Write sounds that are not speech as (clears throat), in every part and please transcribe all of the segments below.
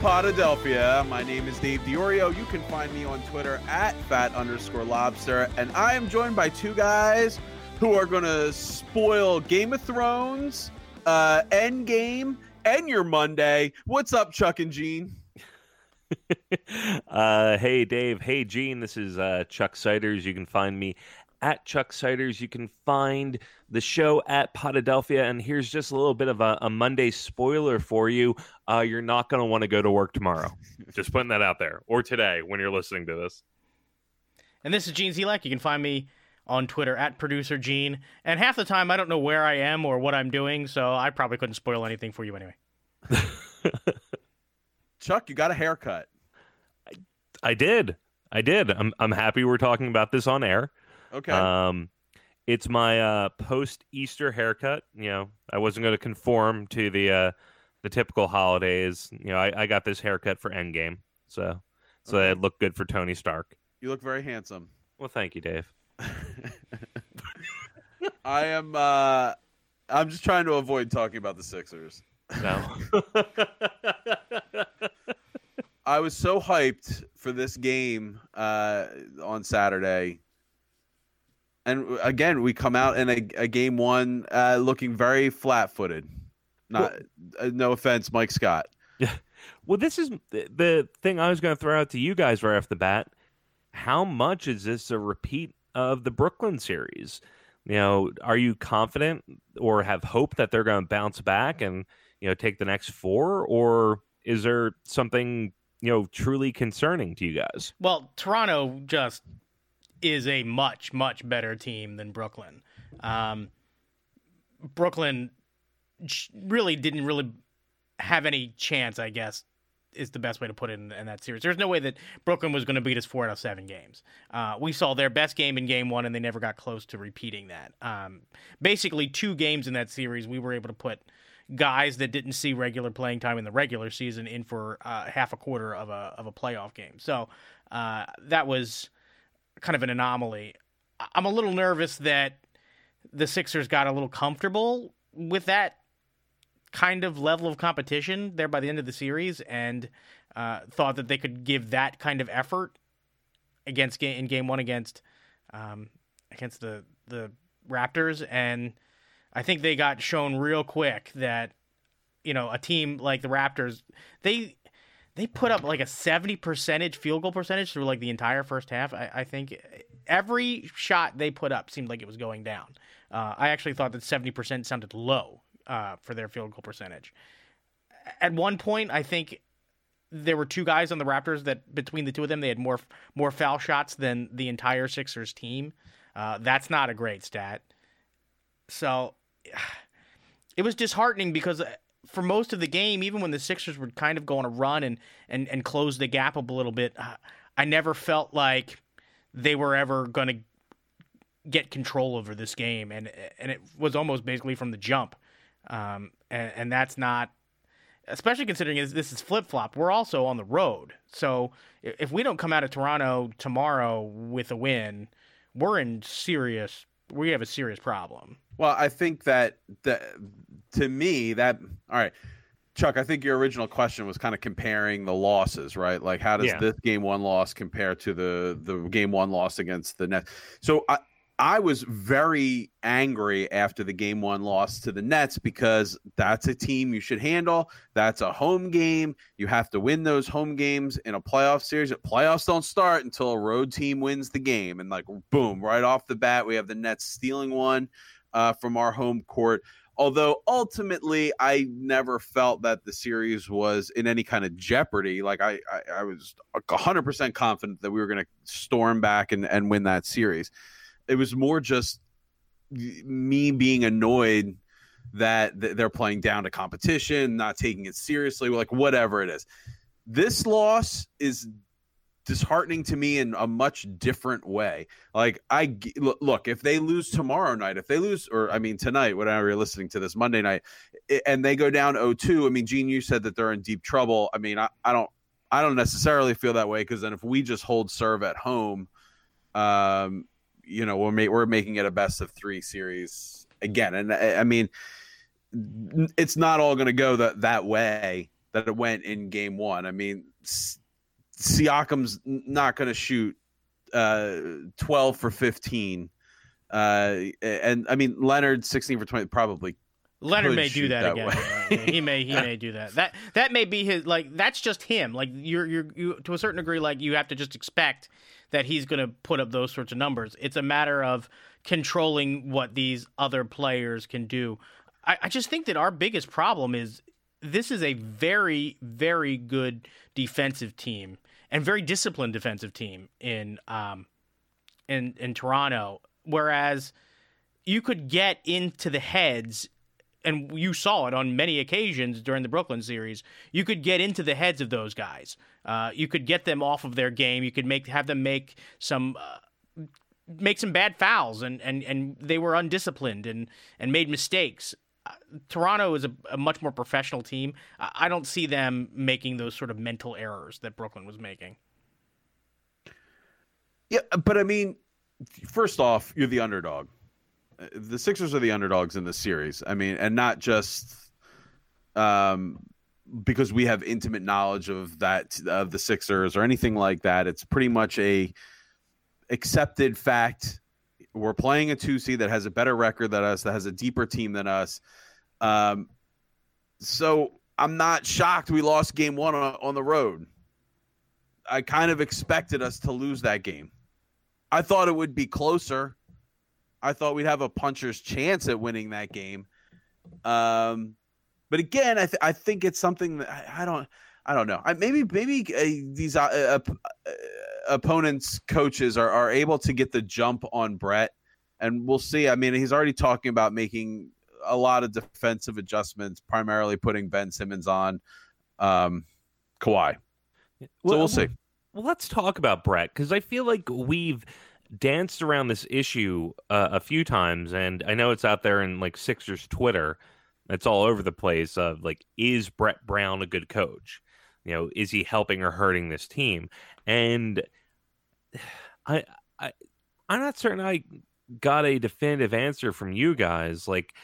Potadelphia. My name is Dave Diorio. You can find me on Twitter at fat underscore lobster. And I am joined by two guys who are going to spoil Game of Thrones, uh, Endgame, and your Monday. What's up, Chuck and Gene? (laughs) uh, hey, Dave. Hey, Gene. This is uh, Chuck Siders. You can find me at Chuck Siders. You can find the show at Potadelphia. And here's just a little bit of a, a Monday spoiler for you. Uh, you're not going to want to go to work tomorrow. (laughs) just putting that out there. Or today when you're listening to this. And this is Gene Zelak. You can find me on Twitter at producer Gene. And half the time I don't know where I am or what I'm doing, so I probably couldn't spoil anything for you anyway. (laughs) Chuck, you got a haircut. I, I did. I did. I'm I'm happy we're talking about this on air. Okay. Um, it's my uh, post Easter haircut. You know, I wasn't going to conform to the uh, the typical holidays. You know, I, I got this haircut for Endgame, so so okay. it looked good for Tony Stark. You look very handsome. Well, thank you, Dave. (laughs) I am. uh I'm just trying to avoid talking about the Sixers. No. (laughs) I was so hyped for this game uh, on Saturday and again, we come out in a, a game one uh, looking very flat footed. Not well, uh, no offense, Mike Scott. Yeah. Well, this is the thing I was going to throw out to you guys right off the bat. How much is this a repeat of the Brooklyn series? You know, are you confident or have hope that they're going to bounce back and you know take the next four, or is there something you know truly concerning to you guys? Well, Toronto just is a much much better team than Brooklyn. Um, Brooklyn really didn't really have any chance, I guess, is the best way to put it in, in that series. There's no way that Brooklyn was going to beat us four out of seven games. Uh, we saw their best game in game one, and they never got close to repeating that. Um, basically, two games in that series, we were able to put guys that didn't see regular playing time in the regular season in for uh, half a quarter of a of a playoff game. So uh, that was kind of an anomaly. I'm a little nervous that the Sixers got a little comfortable with that kind of level of competition there by the end of the series and uh, thought that they could give that kind of effort against in game one against um, against the the Raptors and I think they got shown real quick that you know a team like the Raptors they they put up like a 70 percentage field goal percentage through like the entire first half. I, I, think every shot they put up seemed like it was going down. Uh, I actually thought that 70% sounded low uh, for their field goal percentage. At one point, I think there were two guys on the Raptors that between the two of them, they had more more foul shots than the entire Sixers team. Uh, that's not a great stat. So (sighs) it was disheartening because for most of the game, even when the Sixers would kind of go on a run and and and close the gap up a little bit, I never felt like they were ever going to get control over this game, and and it was almost basically from the jump, um, and, and that's not, especially considering this is flip flop. We're also on the road, so if we don't come out of Toronto tomorrow with a win, we're in serious. We have a serious problem. Well, I think that that to me that all right. Chuck, I think your original question was kind of comparing the losses, right? Like, how does yeah. this game one loss compare to the the game one loss against the Nets? So I I was very angry after the game one loss to the Nets because that's a team you should handle. That's a home game. You have to win those home games in a playoff series. Playoffs don't start until a road team wins the game, and like boom, right off the bat, we have the Nets stealing one uh, from our home court. Although ultimately, I never felt that the series was in any kind of jeopardy. Like I, I, I was hundred percent confident that we were going to storm back and, and win that series. It was more just me being annoyed that they're playing down to competition, not taking it seriously, like whatever it is. This loss is disheartening to me in a much different way. Like I look, if they lose tomorrow night, if they lose, or I mean tonight, whenever you're listening to this Monday night, and they go down 0-2, I mean, Gene, you said that they're in deep trouble. I mean, I, I don't, I don't necessarily feel that way because then if we just hold serve at home, um, you know, we're ma- we're making it a best of three series again, and I, I mean, it's not all going to go that that way that it went in game one. I mean, Siakam's not going to shoot uh, 12 for 15. Uh, and I mean, Leonard 16 for 20 probably Leonard may do that, that again. he may he may do that. That that may be his like that's just him. Like you're you're you to a certain degree like you have to just expect that he's going to put up those sorts of numbers. It's a matter of controlling what these other players can do. I, I just think that our biggest problem is this is a very very good defensive team and very disciplined defensive team in um in in Toronto, whereas you could get into the heads and you saw it on many occasions during the Brooklyn series. You could get into the heads of those guys. Uh, you could get them off of their game. You could make have them make some uh, make some bad fouls, and, and, and they were undisciplined and and made mistakes. Uh, Toronto is a, a, much more professional team. I don't see them making those sort of mental errors that Brooklyn was making. Yeah, but I mean, first off, you're the underdog the Sixers are the underdogs in this series. I mean, and not just um, because we have intimate knowledge of that of the Sixers or anything like that. It's pretty much a accepted fact. We're playing a two seed that has a better record than us, that has a deeper team than us. Um, so I'm not shocked we lost game one on, on the road. I kind of expected us to lose that game. I thought it would be closer. I thought we'd have a puncher's chance at winning that game. Um, but again, I, th- I think it's something that I, I don't I don't know. I, maybe maybe uh, these uh, uh, uh, opponents coaches are, are able to get the jump on Brett, and we'll see. I mean, he's already talking about making a lot of defensive adjustments, primarily putting Ben Simmons on um, Kawhi. So well, we'll see. Well, let's talk about Brett because I feel like we've danced around this issue uh, a few times, and I know it's out there in like Sixers Twitter. It's all over the place. Of like, is Brett Brown a good coach? You know, is he helping or hurting this team? And (sighs) I, I, I'm not certain I got a definitive answer from you guys. Like,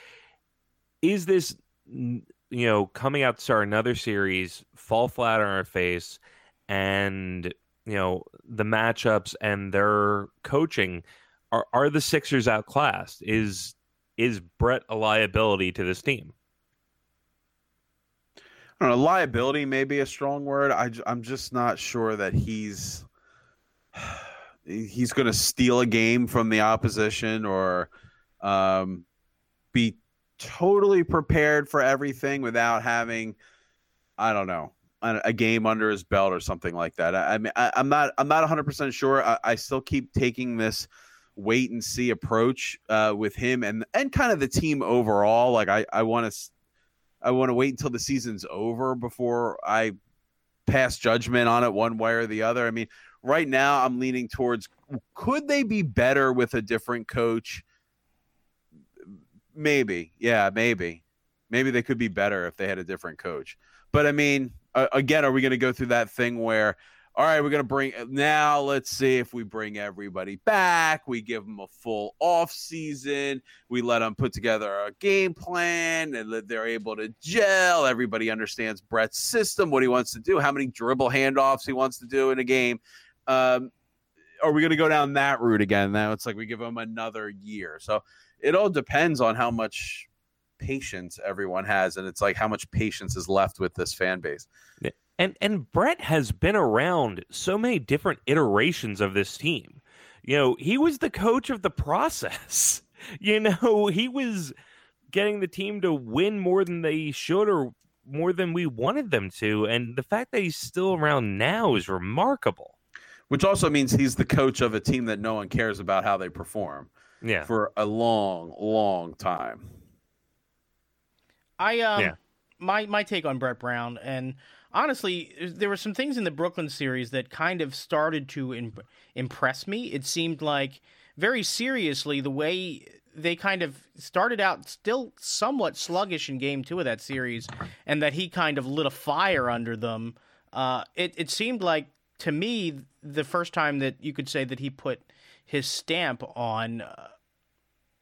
is this you know coming out to start another series, fall flat on our face, and you know the matchups and their coaching are are the Sixers outclassed? Is is Brett a liability to this team? I don't know. Liability may be a strong word. I, I'm just not sure that he's he's going to steal a game from the opposition or um, be totally prepared for everything without having I don't know a game under his belt or something like that. I, I mean, I, am not I'm not 100 percent sure. I, I, still keep taking this wait and see approach uh, with him and and kind of the team overall. Like I I want to I want to wait until the season's over before I pass judgment on it one way or the other. I mean, right now I'm leaning towards could they be better with a different coach? Maybe, yeah, maybe. Maybe they could be better if they had a different coach. But I mean, uh, again, are we going to go through that thing where, all right, we're going to bring now, let's see if we bring everybody back. We give them a full off season. We let them put together a game plan and that they're able to gel. Everybody understands Brett's system, what he wants to do, how many dribble handoffs he wants to do in a game. Um, are we going to go down that route again? Now it's like we give them another year. So it all depends on how much patience everyone has, and it's like how much patience is left with this fan base. And and Brett has been around so many different iterations of this team. You know, he was the coach of the process. (laughs) You know, he was getting the team to win more than they should or more than we wanted them to. And the fact that he's still around now is remarkable. Which also means he's the coach of a team that no one cares about how they perform. Yeah. For a long, long time. I um yeah. my my take on Brett Brown and honestly there were some things in the Brooklyn series that kind of started to imp- impress me. It seemed like very seriously the way they kind of started out still somewhat sluggish in game 2 of that series and that he kind of lit a fire under them. Uh, it it seemed like to me the first time that you could say that he put his stamp on uh,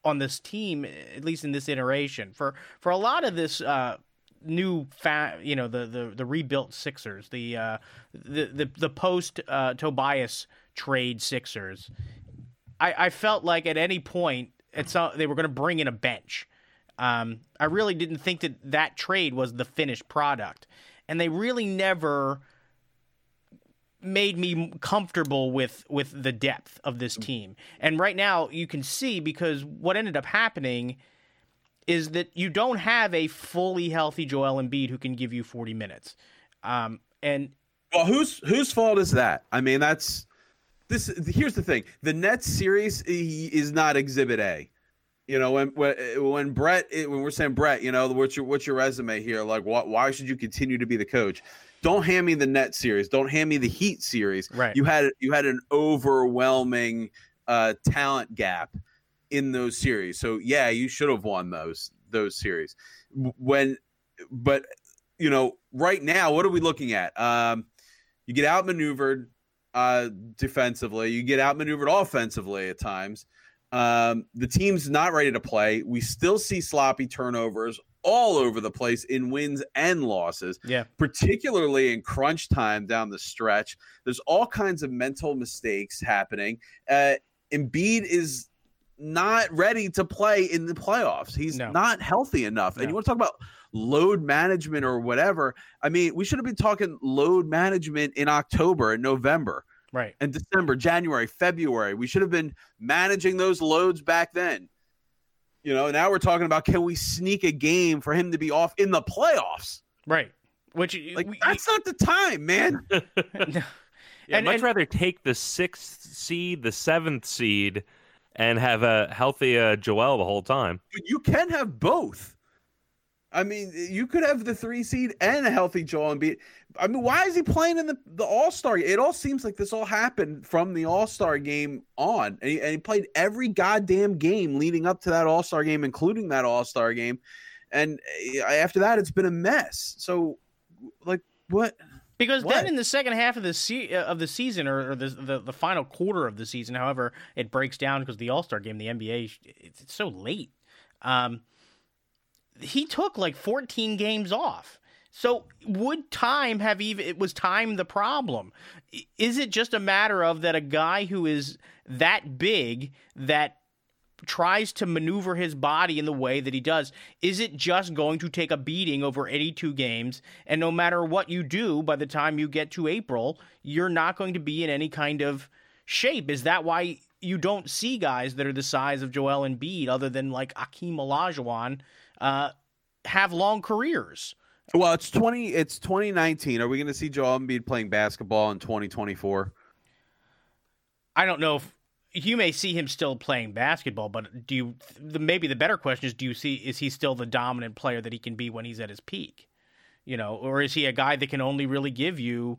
on this team, at least in this iteration. For for a lot of this uh, new fa- you know the the the rebuilt Sixers, the uh, the the the post uh, Tobias trade Sixers. I, I felt like at any point it's they were going to bring in a bench. Um, I really didn't think that that trade was the finished product, and they really never made me comfortable with with the depth of this team. And right now you can see because what ended up happening is that you don't have a fully healthy Joel Embiid who can give you 40 minutes. Um, and well, whose whose fault is that? I mean, that's this. Here's the thing: the Nets series is not Exhibit A. You know, when when when Brett when we're saying Brett, you know, what's your what's your resume here? Like, what? Why should you continue to be the coach? Don't hand me the Net series. Don't hand me the Heat series. Right. You had you had an overwhelming uh, talent gap in those series. So yeah, you should have won those those series. When, but you know, right now, what are we looking at? Um, you get outmaneuvered uh, defensively. You get outmaneuvered offensively at times. Um, the team's not ready to play. We still see sloppy turnovers all over the place in wins and losses. Yeah. Particularly in crunch time down the stretch. There's all kinds of mental mistakes happening. Uh, Embiid is not ready to play in the playoffs. He's no. not healthy enough. No. And you want to talk about load management or whatever. I mean, we should have been talking load management in October and November. Right. And December, January, February. We should have been managing those loads back then. You know, now we're talking about can we sneak a game for him to be off in the playoffs? Right. Which like we, that's not the time, man. (laughs) yeah, I'd much and, rather take the sixth seed, the seventh seed, and have a healthy uh, Joel the whole time. But you can have both. I mean, you could have the three seed and a healthy Joel Embiid. I mean, why is he playing in the, the All Star? It all seems like this all happened from the All Star game on, and he, and he, played every goddamn game leading up to that All Star game, including that All Star game. And eh, after that, it's been a mess. So, like, what? Because what? then in the second half of the se- uh, of the season, or, or the, the, the final quarter of the season, however it breaks down because the All Star game, the NBA, it's, it's so late. Um, he took like 14 games off. So would time have even it was time the problem? Is it just a matter of that a guy who is that big that tries to maneuver his body in the way that he does, is it just going to take a beating over 82 games? And no matter what you do, by the time you get to April, you're not going to be in any kind of shape. Is that why you don't see guys that are the size of Joel Embiid, other than like Akeem Olajuwon, uh, have long careers? Well, it's twenty. It's twenty nineteen. Are we going to see Joel Embiid playing basketball in twenty twenty four? I don't know if you may see him still playing basketball, but do you? The, maybe the better question is: Do you see is he still the dominant player that he can be when he's at his peak? You know, or is he a guy that can only really give you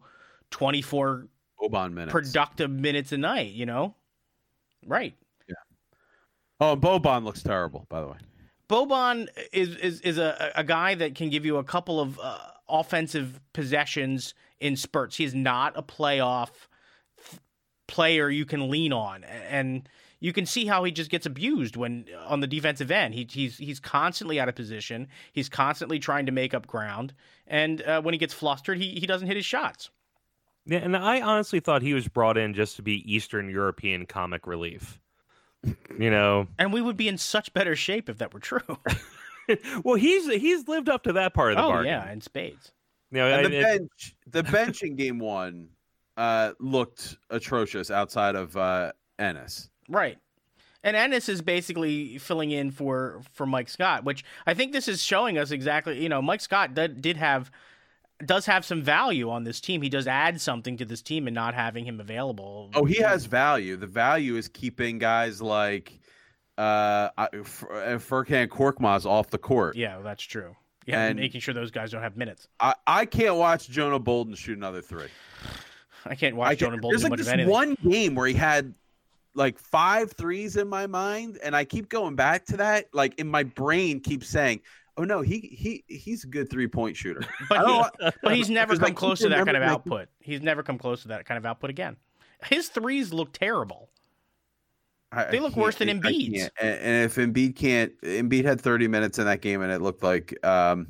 twenty four minutes, productive minutes a night? You know, right? Yeah. Oh, Boban looks terrible, by the way. Boban is is is a, a guy that can give you a couple of uh, offensive possessions in spurts. He's not a playoff player you can lean on, and you can see how he just gets abused when on the defensive end. He, he's he's constantly out of position. He's constantly trying to make up ground, and uh, when he gets flustered, he he doesn't hit his shots. Yeah, and I honestly thought he was brought in just to be Eastern European comic relief. You know, and we would be in such better shape if that were true. (laughs) well, he's he's lived up to that part of the oh, bargain. yeah, in spades. You know, and the bench, the bench in game one uh, looked atrocious outside of uh, Ennis. Right. And Ennis is basically filling in for for Mike Scott, which I think this is showing us exactly. You know, Mike Scott did, did have does have some value on this team. He does add something to this team and not having him available. Oh, he has value. The value is keeping guys like uh, uh Furkan Korkmaz off the court. Yeah, well, that's true. Yeah, and making sure those guys don't have minutes. I, I can't watch Jonah Bolden shoot another three. I can't watch I Jonah Bolden There's like this anything. one game where he had like five threes in my mind, and I keep going back to that. Like in my brain, keeps saying, "Oh no, he he he's a good three point shooter." (laughs) but, he, but (laughs) he's never come close to that kind of output. He's never come close to that kind of output again. His threes look terrible. I, they look worse than Embiid's. And, and if Embiid can't, Embiid had 30 minutes in that game, and it looked like um,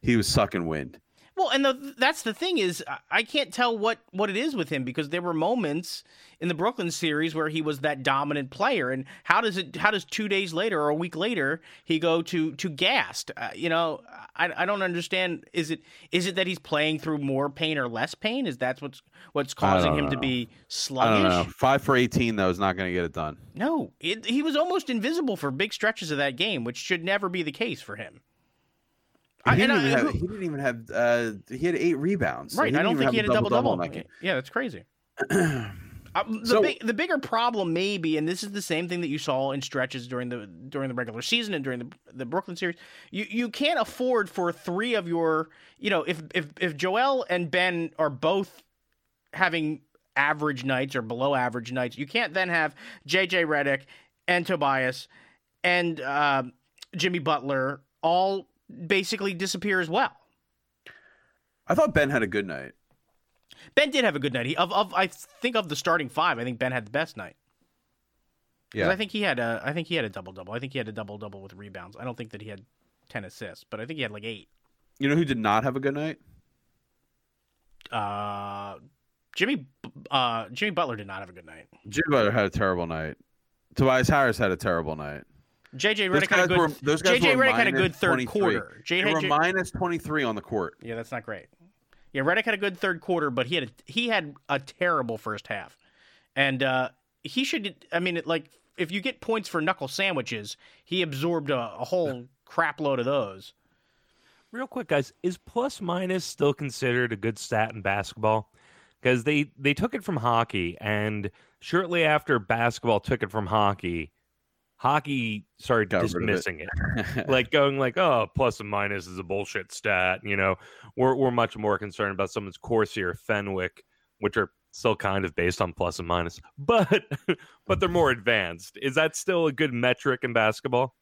he was sucking wind. Well, and the, that's the thing is, I can't tell what what it is with him because there were moments in the Brooklyn series where he was that dominant player, and how does it? How does two days later or a week later he go to to gassed? Uh, you know, I, I don't understand. Is it is it that he's playing through more pain or less pain? Is that what's what's causing him know. to be sluggish? I don't know. Five for eighteen though is not going to get it done. No, it, he was almost invisible for big stretches of that game, which should never be the case for him. He didn't, I, have, he didn't, even have, Uh, he had eight rebounds. Right. I don't think he had a double double. Yeah, that's crazy. (clears throat) uh, the, so, big, the bigger problem, maybe, and this is the same thing that you saw in stretches during the during the regular season and during the the Brooklyn series. You you can't afford for three of your, you know, if if if Joel and Ben are both having average nights or below average nights, you can't then have JJ Redick and Tobias and uh, Jimmy Butler all basically disappear as well. I thought Ben had a good night. Ben did have a good night. He of, of I think of the starting five, I think Ben had the best night. Yeah, I think he had a I think he had a double double. I think he had a double double with rebounds. I don't think that he had ten assists, but I think he had like eight. You know who did not have a good night? Uh, Jimmy uh Jimmy Butler did not have a good night. Jimmy Butler had a terrible night. Tobias Harris had a terrible night. JJ Redick had a good. Were, those guys JJ Redick had a good third 23. quarter. J- they were J- minus twenty three on the court. Yeah, that's not great. Yeah, Redick had a good third quarter, but he had a, he had a terrible first half, and uh, he should. I mean, like if you get points for knuckle sandwiches, he absorbed a, a whole (laughs) crap load of those. Real quick, guys, is plus minus still considered a good stat in basketball? Because they they took it from hockey, and shortly after basketball took it from hockey, hockey started Got dismissing it. it. (laughs) like going like, oh, plus and minus is a bullshit stat. You know, we're we're much more concerned about someone's Corsi or Fenwick, which are still kind of based on plus and minus, (laughs) but but they're more advanced. Is that still a good metric in basketball?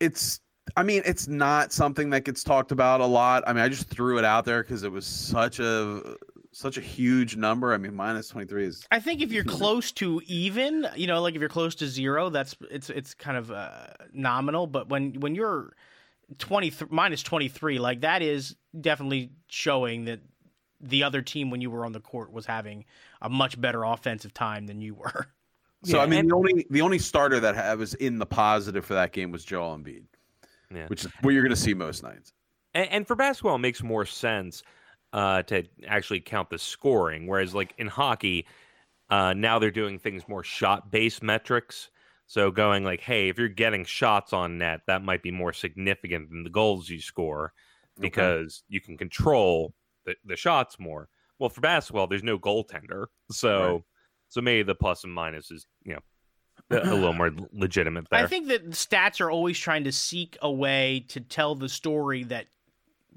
It's I mean, it's not something that gets talked about a lot. I mean, I just threw it out there because it was such a such a huge number. I mean, minus twenty three is. I think if you're close to even, you know, like if you're close to zero, that's it's it's kind of uh, nominal. But when when you're twenty minus twenty three, like that is definitely showing that the other team when you were on the court was having a much better offensive time than you were. (laughs) So yeah, I mean, and, the only the only starter that was in the positive for that game was Joel Embiid, yeah. which is what you're going to see most nights. And, and for basketball, it makes more sense uh, to actually count the scoring. Whereas, like in hockey, uh, now they're doing things more shot based metrics. So going like, hey, if you're getting shots on net, that might be more significant than the goals you score because okay. you can control the, the shots more. Well, for basketball, there's no goaltender, so right. so maybe the plus and minus is you know a little more (clears throat) legitimate there. I think that stats are always trying to seek a way to tell the story that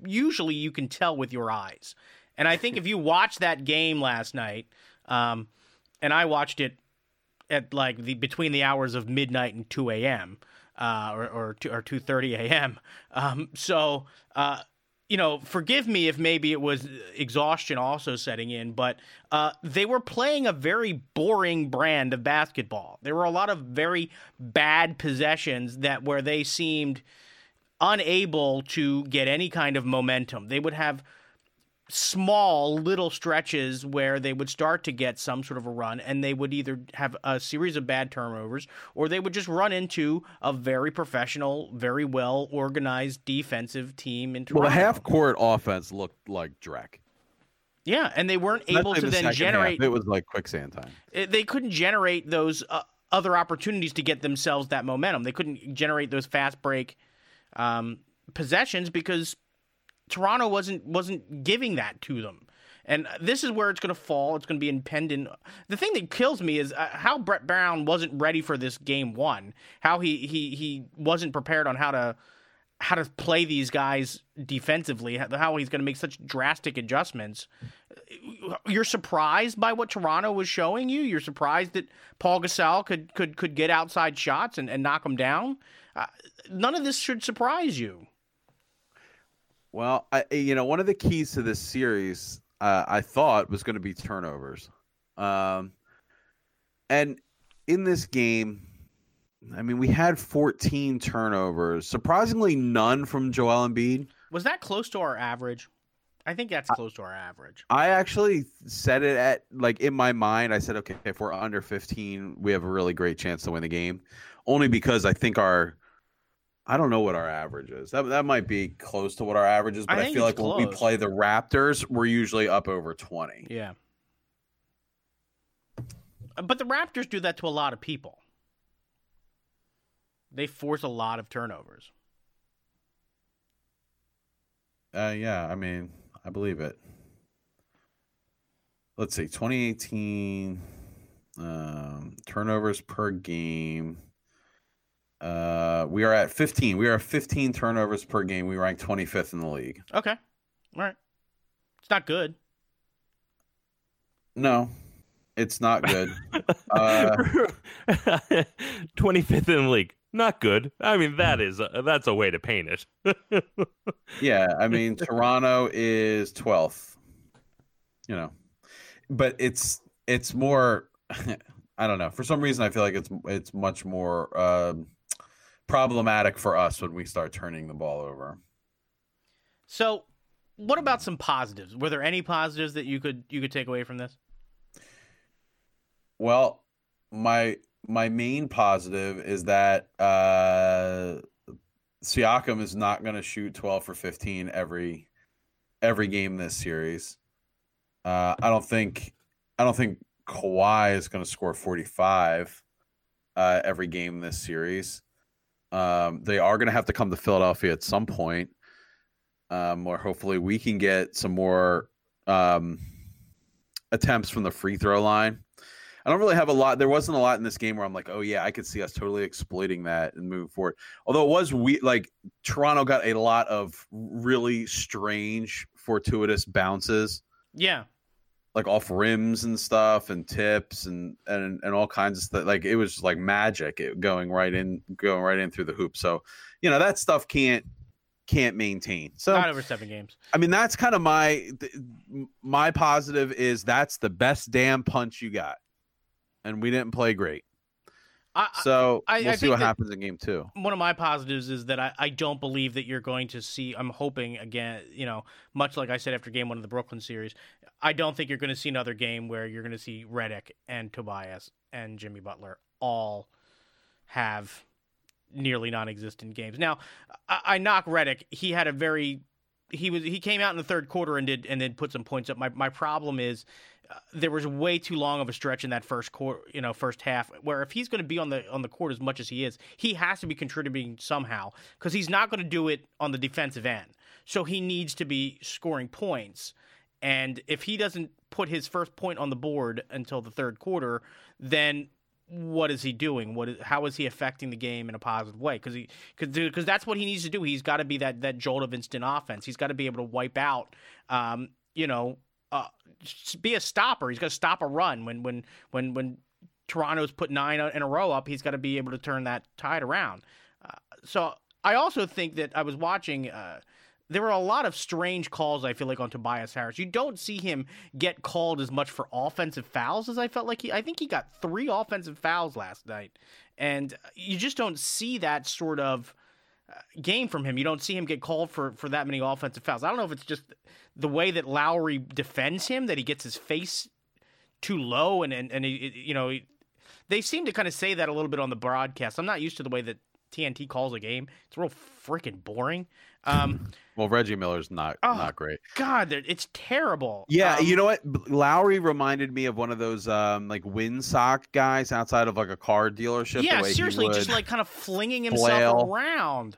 usually you can tell with your eyes. And I think if you watch that game last night, um, and I watched it at like the between the hours of midnight and two a.m. Uh, or or two, or two thirty a.m. Um, so uh, you know, forgive me if maybe it was exhaustion also setting in, but uh, they were playing a very boring brand of basketball. There were a lot of very bad possessions that where they seemed unable to get any kind of momentum. They would have small little stretches where they would start to get some sort of a run and they would either have a series of bad turnovers or they would just run into a very professional, very well organized defensive team in Toronto. Well, the half court offense looked like Drek. Yeah, and they weren't able to the then generate. Half, it was like quicksand time. They couldn't generate those uh, other opportunities to get themselves that momentum. They couldn't generate those fast break um, possessions because Toronto wasn't wasn't giving that to them. And this is where it's going to fall. It's going to be impendent. The thing that kills me is uh, how Brett Brown wasn't ready for this game one. How he he he wasn't prepared on how to how to play these guys defensively. How he's going to make such drastic adjustments. You're surprised by what Toronto was showing you. You're surprised that Paul Gasol could could could get outside shots and, and knock them down. Uh, none of this should surprise you. Well, I, you know, one of the keys to this series, uh, I thought, was going to be turnovers. Um, and in this game, I mean, we had 14 turnovers. Surprisingly, none from Joel Embiid. Was that close to our average? I think that's close to our average. I actually said it at like in my mind. I said, okay, if we're under 15, we have a really great chance to win the game. Only because I think our, I don't know what our average is. That that might be close to what our average is, but I, I feel like close. when we play the Raptors, we're usually up over 20. Yeah. But the Raptors do that to a lot of people. They force a lot of turnovers. Uh, yeah, I mean, I believe it. Let's see, 2018 um, turnovers per game. Uh, we are at 15. We are 15 turnovers per game. We rank 25th in the league. Okay, all right. It's not good. No, it's not good. (laughs) uh, 25th in the league not good. I mean, that is a, that's a way to paint it. (laughs) yeah, I mean, Toronto is twelfth. You know, but it's it's more. (laughs) I don't know. For some reason, I feel like it's it's much more uh, problematic for us when we start turning the ball over. So, what about some positives? Were there any positives that you could you could take away from this? Well, my my main positive is that uh, Siakam is not going to shoot 12 for 15 every every game this series. Uh, I don't think I don't think Kawhi is going to score 45 uh, every game this series. Um, they are going to have to come to Philadelphia at some point, um, or hopefully we can get some more um, attempts from the free throw line. I don't really have a lot. There wasn't a lot in this game where I'm like, oh yeah, I could see us totally exploiting that and moving forward. Although it was we like Toronto got a lot of really strange, fortuitous bounces. Yeah, like off rims and stuff, and tips and and and all kinds of stuff. Like it was like magic, it, going right in, going right in through the hoop. So you know that stuff can't can't maintain. So not over seven games. I mean, that's kind of my my positive is that's the best damn punch you got and we didn't play great. I, so I, we'll I see what happens in game two. One of my positives is that I, I don't believe that you're going to see. I'm hoping again, you know, much like I said after game one of the Brooklyn series, I don't think you're going to see another game where you're going to see Redick and Tobias and Jimmy Butler all have nearly non-existent games. Now, I, I knock Redick. He had a very he was he came out in the third quarter and did and then put some points up. My my problem is uh, there was way too long of a stretch in that first quarter, you know, first half, where if he's going to be on the on the court as much as he is, he has to be contributing somehow because he's not going to do it on the defensive end. So he needs to be scoring points, and if he doesn't put his first point on the board until the third quarter, then what is he doing? What is, how is he affecting the game in a positive way? Because he because that's what he needs to do. He's got to be that that jolt of instant offense. He's got to be able to wipe out, um, you know, uh, be a stopper. He's got to stop a run when when when when Toronto's put nine in a row up. He's got to be able to turn that tide around. Uh, so I also think that I was watching. Uh, there were a lot of strange calls. I feel like on Tobias Harris. You don't see him get called as much for offensive fouls as I felt like he. I think he got three offensive fouls last night, and you just don't see that sort of uh, game from him. You don't see him get called for for that many offensive fouls. I don't know if it's just the way that Lowry defends him that he gets his face too low and and and he, you know he, they seem to kind of say that a little bit on the broadcast. I'm not used to the way that TNT calls a game. It's real freaking boring. Um, well, Reggie Miller's not oh, not great. God, it's terrible. Yeah, um, you know what? Lowry reminded me of one of those um, like windsock guys outside of like a car dealership. Yeah, seriously, just like kind of flinging himself flail. around.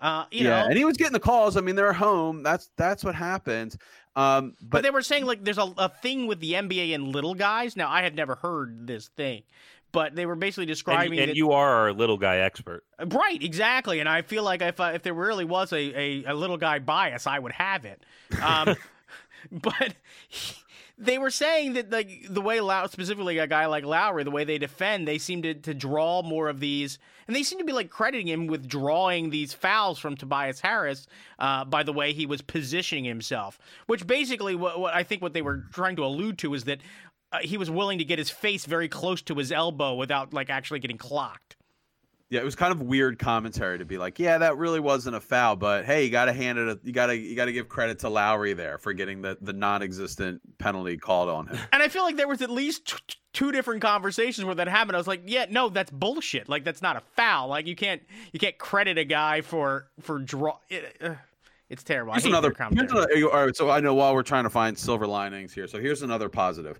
Uh, yeah, know, and he was getting the calls. I mean, they're home. That's that's what happens. Um, but, but, they were saying like there's a, a thing with the NBA and little guys. Now I have never heard this thing, but they were basically describing. And, and that, you are our little guy expert, right? Exactly. And I feel like if uh, if there really was a, a, a, little guy bias, I would have it. Um, (laughs) but. He, (laughs) they were saying that like the way Low, specifically a guy like Lowry, the way they defend, they seem to, to draw more of these, and they seem to be like crediting him with drawing these fouls from Tobias Harris uh, by the way he was positioning himself. Which basically, what, what I think what they were trying to allude to is that uh, he was willing to get his face very close to his elbow without like actually getting clocked. Yeah, it was kind of weird commentary to be like, yeah, that really wasn't a foul, but hey, you got to hand it. A, you got to you got to give credit to Lowry there for getting the the non-existent penalty called on him. And I feel like there was at least t- two different conversations where that happened. I was like, yeah, no, that's bullshit. Like that's not a foul. Like you can't you can't credit a guy for for draw. It, uh, it's terrible. Here's another, another. All right, so I know while we're trying to find silver linings here, so here's another positive.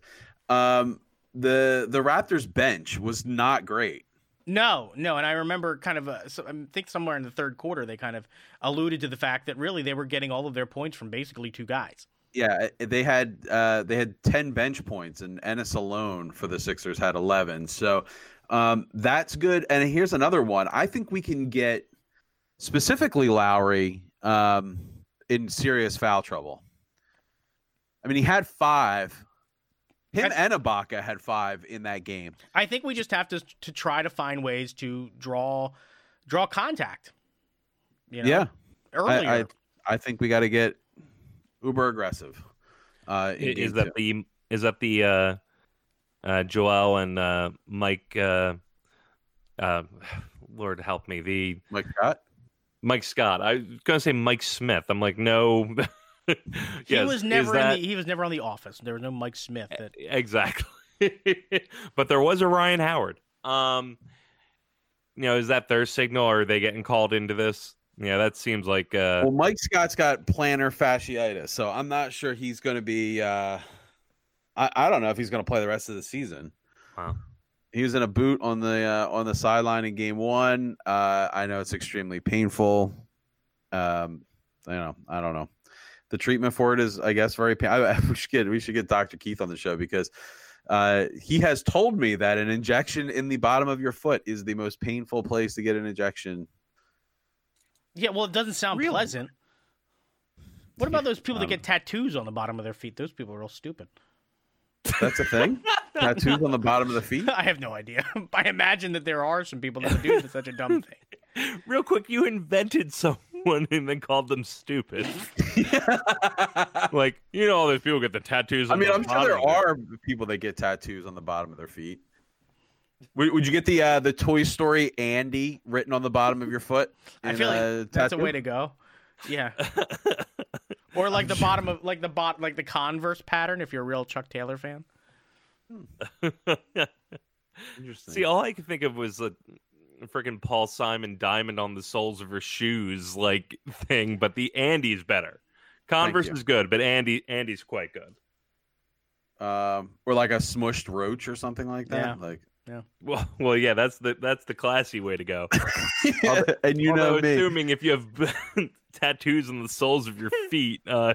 Um, the the Raptors bench was not great. No, no, and I remember kind of, uh, so I think somewhere in the third quarter they kind of alluded to the fact that really they were getting all of their points from basically two guys. Yeah, eh, they had uh, they had ten bench points, and Ennis alone for the Sixers had eleven. So um, that's good. And here's another one. I think we can get specifically Lowry um, in serious foul trouble. I mean, he had five him I, and Ibaka had five in that game. I think we just have to to try to find ways to draw draw contact. You know, yeah, earlier. I, I, I think we got to get uber aggressive. Uh, is that two. the is that the uh, uh, Joel and uh, Mike? Uh, uh, (sighs) Lord help me, the Mike Scott. Mike Scott. I was gonna say Mike Smith. I'm like, no. (laughs) he was never that... in the, he was never on the office. There was no Mike Smith. That... Exactly. (laughs) but there was a Ryan Howard. Um, you know, is that their signal? Or are they getting called into this? Yeah, that seems like. Uh... Well, Mike Scott's got plantar fasciitis, so I'm not sure he's going to be. Uh... I I don't know if he's going to play the rest of the season. Wow. He was in a boot on the uh, on the sideline in game one. Uh, I know it's extremely painful. Um, you know, I don't know the treatment for it is, I guess, very. Pain- I, (laughs) we should get we should get Dr. Keith on the show because uh, he has told me that an injection in the bottom of your foot is the most painful place to get an injection. Yeah, well, it doesn't sound really? pleasant. What about those people um, that get tattoos on the bottom of their feet? Those people are real stupid. That's a thing. (laughs) tattoos on the bottom of the feet. (laughs) I have no idea. (laughs) I imagine that there are some people that would do such a dumb thing. (laughs) Real quick, you invented someone and then called them stupid. like you know, all those people get the tattoos. I mean, I'm sure there are people that get tattoos on the bottom of their feet. Would, would you get the uh, the Toy Story Andy written on the bottom of your foot? In, I feel like uh, that's a way to go. Yeah. or like the bottom of like the bot like the Converse pattern if you're a real Chuck Taylor fan. (laughs) Interesting. See, all I could think of was a freaking Paul Simon diamond on the soles of her shoes like thing, but the Andy's better. Converse is good, but Andy Andy's quite good. Um, or like a smushed roach or something like that. Yeah. Like yeah. Well, (laughs) well, yeah. That's the that's the classy way to go. (laughs) yeah. and you Although, know, me. assuming if you have (laughs) tattoos on the soles of your feet, uh,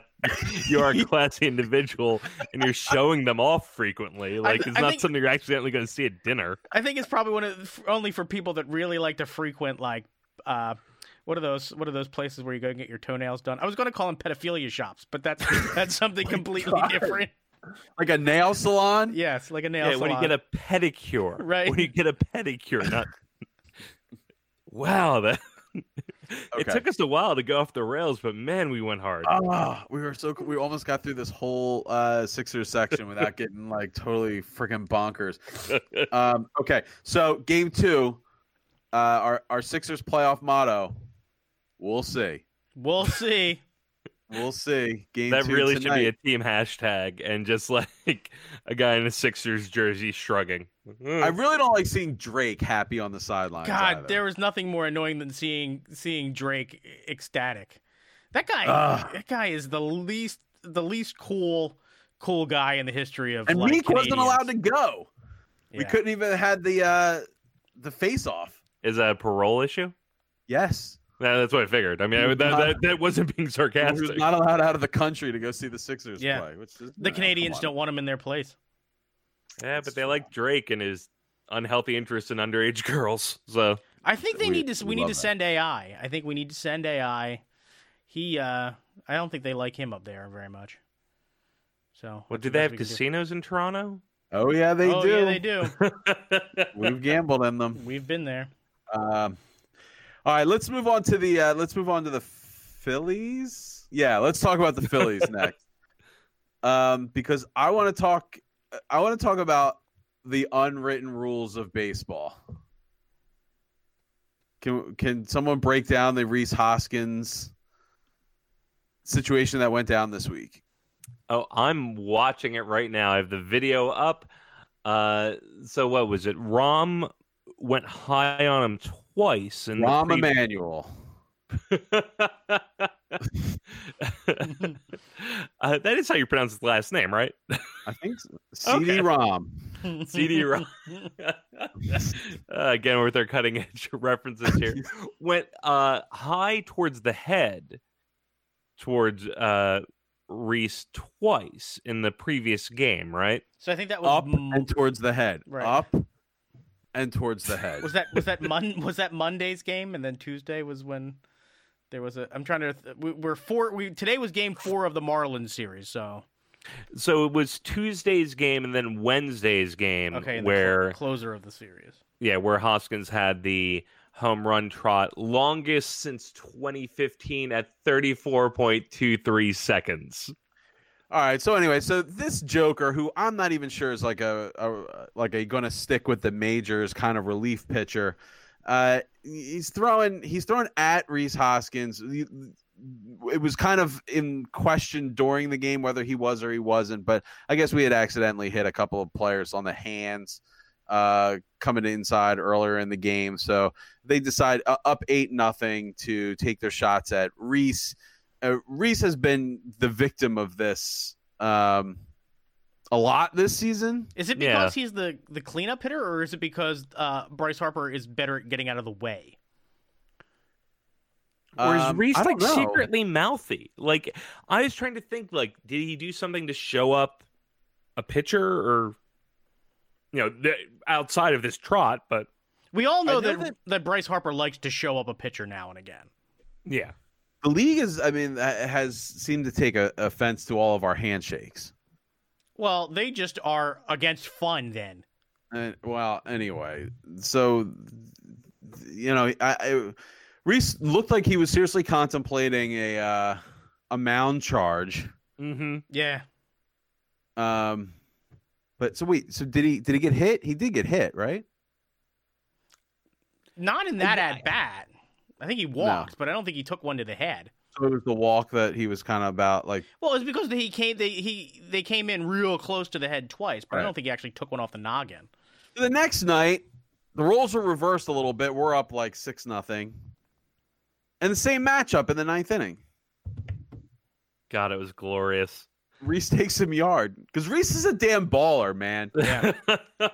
you are a classy individual, and you're showing them off frequently. Like I, it's I not think, something you're accidentally going to see at dinner. I think it's probably one of only for people that really like to frequent like. Uh, what are those? What are those places where you go and get your toenails done? I was going to call them pedophilia shops, but that's that's something oh completely God. different. Like a nail salon? Yes, like a nail yeah, salon. when you get a pedicure. (laughs) Right. When you get a pedicure, not. (laughs) wow, that. (laughs) Okay. It took us a while to go off the rails, but man, we went hard. Oh, we were so we almost got through this whole uh, Sixers section without getting like totally freaking bonkers. um, okay, so game two, uh, our our Sixers playoff motto. We'll see. We'll see. We'll see. Game that really tonight. should be a team hashtag and just (laughs) like a guy in a Sixers jersey shrugging. I really don't like seeing Drake happy on the sidelines. God, either. there was nothing more annoying than seeing seeing Drake ecstatic. That guy, Ugh. that guy is the least the least cool cool guy in the history of. And like, Meek Canadians. wasn't allowed to go. Yeah. We couldn't even had the uh the face off. Is that a parole issue? Yes. Yeah, that's what I figured. I mean, I, that, that, that wasn't being sarcastic. He was not allowed out of the country to go see the Sixers yeah. play. Which is, the Canadians don't want him in their place. Yeah, but they like Drake and his unhealthy interest in underage (laughs) girls. So I think they we, need to. We, we need to that. send AI. I think we need to send AI. He, uh I don't think they like him up there very much. So, what do they have casinos in Toronto? Oh yeah, they oh, do. Yeah, they do. (laughs) We've gambled in them. We've been there. Um, all right, let's move on to the uh, let's move on to the Phillies. Yeah, let's talk about the Phillies (laughs) next. Um, because I want to talk I want to talk about the unwritten rules of baseball. Can can someone break down the Rhys Hoskins situation that went down this week? Oh, I'm watching it right now. I have the video up. Uh, so what was it? Rom went high on him twice, and Rahm pre- Emanuel. (laughs) uh, that is how you pronounce his last name, right? I think so. (laughs) CD okay. Rom. CD Rom. uh, again, with our cutting edge (laughs) references here, went uh, high towards the head, towards uh, Rhys twice in the previous game, right? So I think that was up m- and towards the head, right. up and towards the head. Was that was that Mon- (laughs) was that Monday's game, and then Tuesday was when there was a. I'm trying to. We, we're four. We today was game four of the Marlins series. So. So it was Tuesday's game and then Wednesday's game. Okay, where closer of the series. Yeah, where Hoskins had the home run trot, longest since 2015 at 34.23 seconds. All right. So anyway, so this Joker, who I'm not even sure is like a, a like a gonna stick with the majors kind of relief pitcher, uh, he's throwing he's throwing at Rhys Hoskins. It was kind of in question during the game whether he was or he wasn't, but I guess we had accidentally hit a couple of players on the hands uh, coming inside earlier in the game, so they decide uh, up eight nothing to take their shots at Rhys. Uh, Rhys has been the victim of this. Um, a lot this season. Is it because yeah. he's the the cleanup hitter, or is it because uh, Bryce Harper is better at getting out of the way? Or is um, Rhys like know. secretly mouthy? Like I was trying to think, like, did he do something to show up a pitcher, or you know, th- outside of this trot? But we all know, know that, that that Bryce Harper likes to show up a pitcher now and again. Yeah, the league is. I mean, has seemed to take a, offense to all of our handshakes. Well, they just are against fun then. And, well, anyway, so you know, I, I Rhys looked like he was seriously contemplating a uh, a mound charge. Mm-hmm. Yeah. Um, but so wait, so did he did he get hit? He did get hit, right? Not in that at bat. I think he walked, no. but I don't think he took one to the head. So it was the walk that he was kind of about like. Well, it's because he came. They he they came in real close to the head twice, but right. I don't think he actually took one off the noggin. The next night, the roles were reversed a little bit. We're up like six nothing, and the same matchup in the ninth inning. God, it was glorious. Rhys takes him yard because Rhys is a damn baller, man. Yeah. (laughs)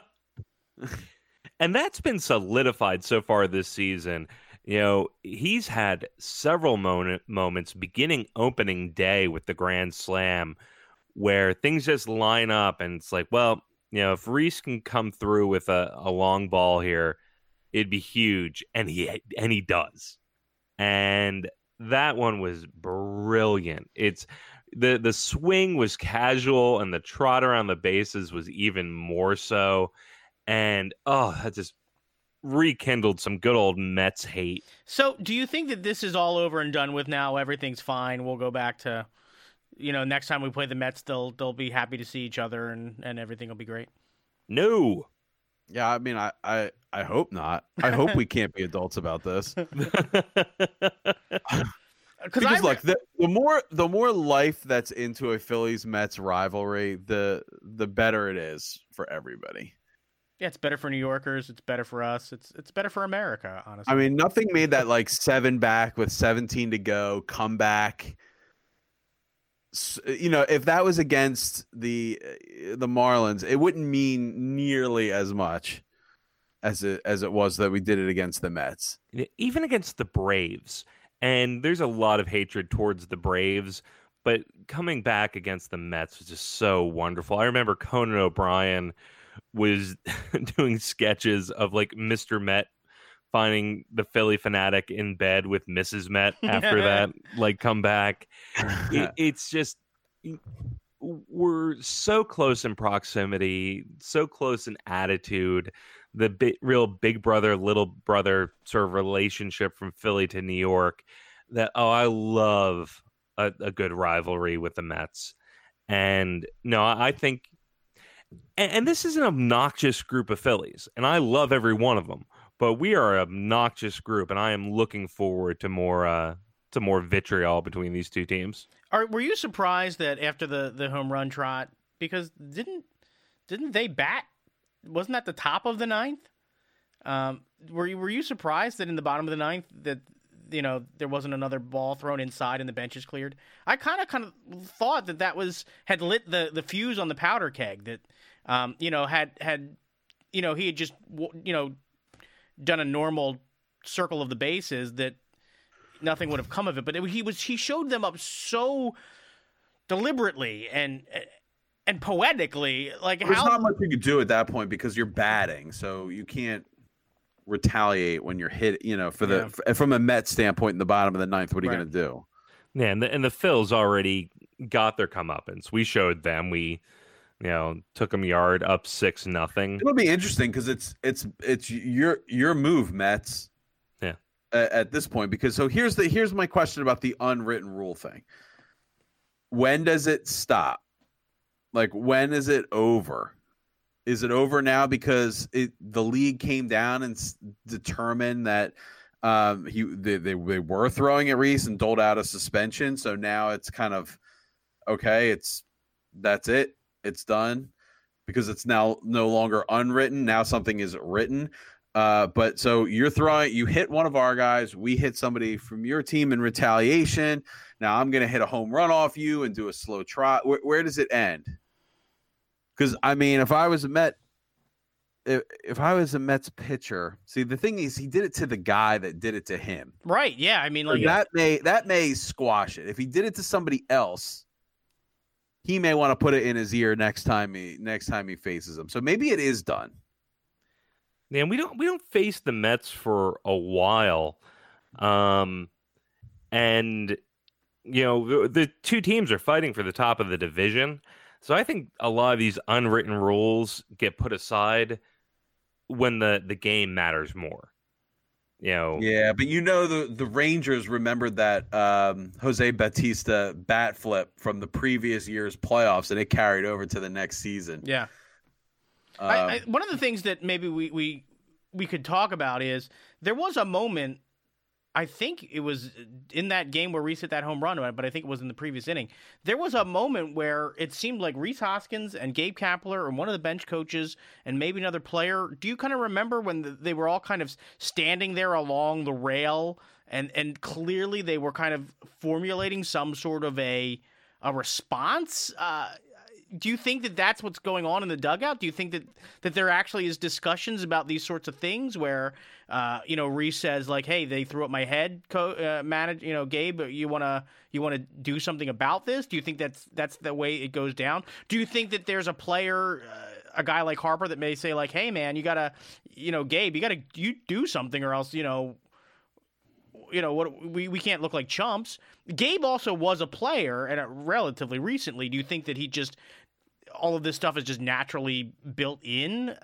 and that's been solidified so far this season you know, he's had several moment, moments beginning opening day with the Grand Slam where things just line up and it's like, well, you know, if Rhys can come through with a, a long ball here, it'd be huge. And he and he does. And that one was brilliant. It's the the swing was casual and the trot around the bases was even more so. And oh, that just rekindled some good old Mets hate. So, do you think that this is all over and done with now? Everything's fine. We'll go back to, you know, next time we play the Mets, they'll they'll be happy to see each other and and everything will be great. No. Yeah, I mean, I I, I hope not. I hope we can't be adults about this. (laughs) (laughs) because I... look, the, the more the more life that's into a Phillies Mets rivalry, the the better it is for everybody. Yeah, it's better for New Yorkers. It's better for us. It's it's better for America, honestly. I mean, nothing made that like seven back with 17 to go come back. You know, if that was against the uh, the Marlins, it wouldn't mean nearly as much as it as it was that we did it against the Mets. Even against the Braves. And there's a lot of hatred towards the Braves, but coming back against the Mets was just so wonderful. I remember Conan O'Brien was (laughs) doing sketches of like Mr. Met finding the Philly fanatic in bed with Mrs. Met after (laughs) that like come back. It, (laughs) it's just we're so close in proximity, so close in attitude. The bi- real big brother, little brother sort of relationship from Philly to New York. That oh, I love a, a good rivalry with the Mets. And no, I think and, and this is an obnoxious group of Phillies, and I love every one of them. But we are an obnoxious group, and I am looking forward to more uh, to more vitriol between these two teams. Are, were you surprised that after the, the home run trot, because didn't didn't they bat? Wasn't that the top of the ninth? Um, were you were you surprised that in the bottom of the ninth that you know there wasn't another ball thrown inside and the benches cleared? I kind of kind of thought that that was had lit the the fuse on the powder keg that um, you know had had you know he had just you know done a normal circle of the bases that nothing would have come of it. But it, he was he showed them up so deliberately and and poetically. Like There's how not much you could do at that point because you're batting, so you can't retaliate when you're hit. You know, for the yeah. from a Met standpoint in the bottom of the ninth, what are you going to do? Yeah, and the, and the Phils already got their comeuppance. We showed them. We you know took them yard up six nothing. It'll be interesting because it's it's it's your your move, Mets. Yeah. At, at this point, because so here's the here's my question about the unwritten rule thing. When does it stop? Like when is it over? Is it over now because it the league came down and s- determined that um, he they, they, they were throwing at Rhys and doled out a suspension, so now it's kind of okay. It's that's it. It's done because it's now no longer unwritten. Now something is written. Uh, but so you're throwing, you hit one of our guys. We hit somebody from your team in retaliation. Now I'm going to hit a home run off you and do a slow trot. Where, where does it end? Because I mean, if I was a Met, if, if I was a Mets pitcher, see the thing is, he did it to the guy that did it to him. Right? Yeah. I mean, like that may that may squash it. If he did it to somebody else, he may want to put it in his ear next time he next time he faces him. So maybe it is done. Man, we don't we don't face the Mets for a while, um, and you know the, the two teams are fighting for the top of the division. So I think a lot of these unwritten rules get put aside when the the game matters more. You know. Yeah, but you know the the Rangers remembered that um, Jose Bautista bat flip from the previous year's playoffs, and it carried over to the next season. Yeah. Um, I, I, one of the things that maybe we, we we could talk about is there was a moment I think it was in that game where Rhys hit that home run, but I think it was in the previous inning. There was a moment where it seemed like Rhys Hoskins and Gabe Kapler and one of the bench coaches and maybe another player. Do you kind of remember when they were all kind of standing there along the rail and and clearly they were kind of formulating some sort of a a response? Uh, do you think that that's what's going on in the dugout? Do you think that that there actually is discussions about these sorts of things where, uh, you know, Rhys says like, "Hey, they threw up my head, co- uh, manage, you know, Gabe, you wanna you wanna do something about this?" Do you think that's that's the way it goes down? Do you think that there's a player, uh, a guy like Harper, that may say like, "Hey, man, you gotta, you know, Gabe, you gotta you do something, or else, you know." You know what? We, we can't look like chumps. Gabe also was a player, and relatively recently. Do you think that he just all of this stuff is just naturally built in.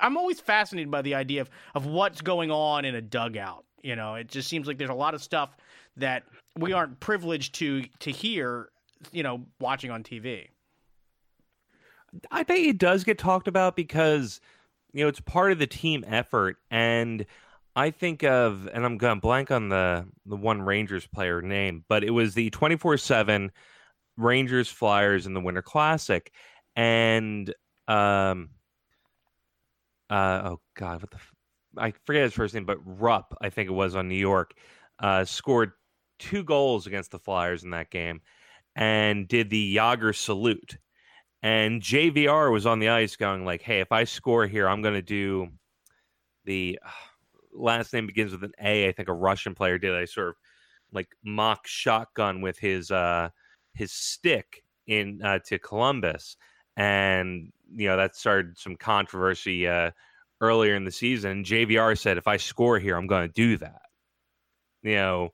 I'm always fascinated by the idea of of what's going on in a dugout. You know, it just seems like there's a lot of stuff that we aren't privileged to to hear. You know, watching on TV. I bet it does get talked about because you know it's part of the team effort, and I think of and I'm going blank on the the one Rangers player name, but it was the 24 seven Rangers Flyers in the Winter Classic, and um, uh, oh god, what the f- I forget his first name, but Rupp, I think it was on New York, uh, scored two goals against the Flyers in that game, and did the Jagr salute. And JVR was on the ice going like, "Hey, if I score here, I'm going to do the (sighs) last name begins with an A. I think a Russian player did. I sort of like mock shotgun with his uh his stick in uh, to Columbus, and you know that started some controversy uh, earlier in the season. JVR said, "If I score here, I'm going to do that." You know,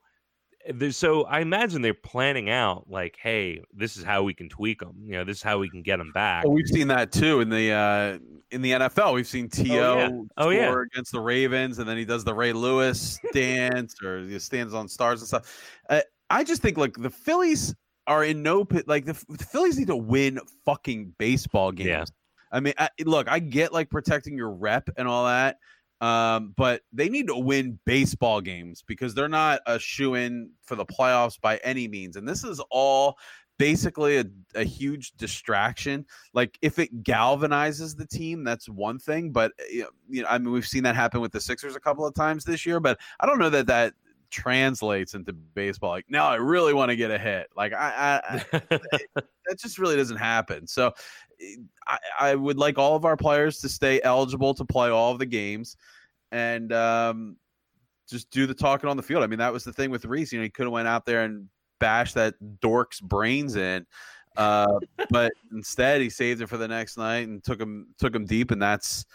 so I imagine they're planning out like, "Hey, this is how we can tweak them. You know, this is how we can get them back." We've seen that too in the uh, in the NFL. We've seen T.O. Oh, yeah. oh, yeah. against the Ravens, and then he does the Ray Lewis (laughs) dance or he stands on stars and stuff. Uh, I just think like the Phillies are in no pit. Like the, the, Phillies need to win fucking baseball games. Yeah. I mean, I, look, I get like protecting your rep and all that, um, but they need to win baseball games because they're not a shoe in for the playoffs by any means. And this is all basically a, a huge distraction. Like if it galvanizes the team, that's one thing. But you know, I mean, we've seen that happen with the Sixers a couple of times this year. But I don't know that that translates into baseball. Like now, I really want to get a hit. Like I, I, I (laughs) that just really doesn't happen. So I, I would like all of our players to stay eligible to play all of the games, and um, just do the talking on the field. I mean, that was the thing with Rhys. You know, he could have went out there and bashed that dork's brains in. Uh, but instead, he saved it for the next night and took him took him deep, and that's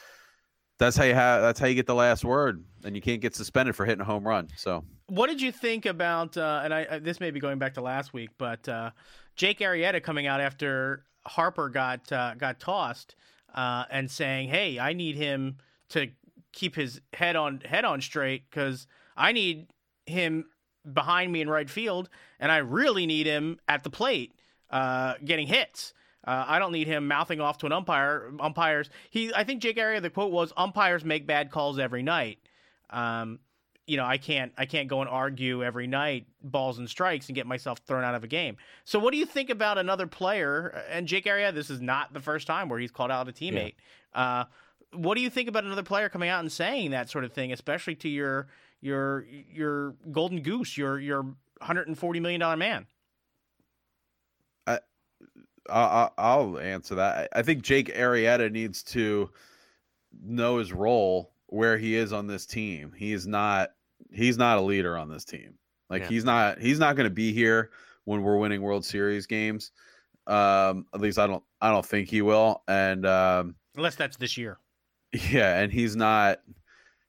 that's how you have that's how you get the last word, and you can't get suspended for hitting a home run. So, what did you think about? Uh, and I, I, this may be going back to last week, but uh, Jake Arrieta coming out after Harper got uh, got tossed uh, and saying, "Hey, I need him to keep his head on head on straight because I need him behind me in right field, and I really need him at the plate uh, getting hits." Uh, I don't need him mouthing off to an umpire. Umpires, he, I think Jake Arrieta, the quote was, "Umpires make bad calls every night." Um, you know, I can't I can't go and argue every night balls and strikes and get myself thrown out of a game. So what do you think about another player and Jake Arrieta? This is not the first time where he's called out a teammate. Yeah. Uh, what do you think about another player coming out and saying that sort of thing, especially to your your your golden goose, your your 140 million dollar man? I, I I'll answer that. I think Jake Arrieta needs to know his role where he is on this team. He is not he's not a leader on this team. Like yeah. he's not he's not going to be here when we're winning World Series games. Um, at least I don't I don't think he will. And um, unless that's this year. Yeah, and he's not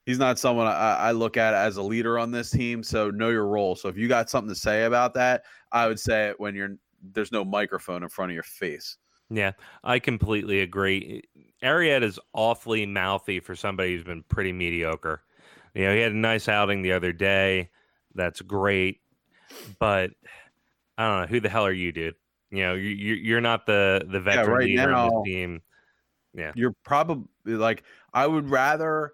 he's not someone I, I, look at as a leader on this team. So know your role. So if you got something to say about that, I would say it when you're there's no microphone in front of your face. Yeah, I completely agree. Arrieta is awfully mouthy for somebody who's been pretty mediocre. You know, he had a nice outing the other day. That's great, but I don't know who the hell are you, dude. You know, you you're not the the veteran yeah, right leader now, of the team. Yeah, you're probably like I would rather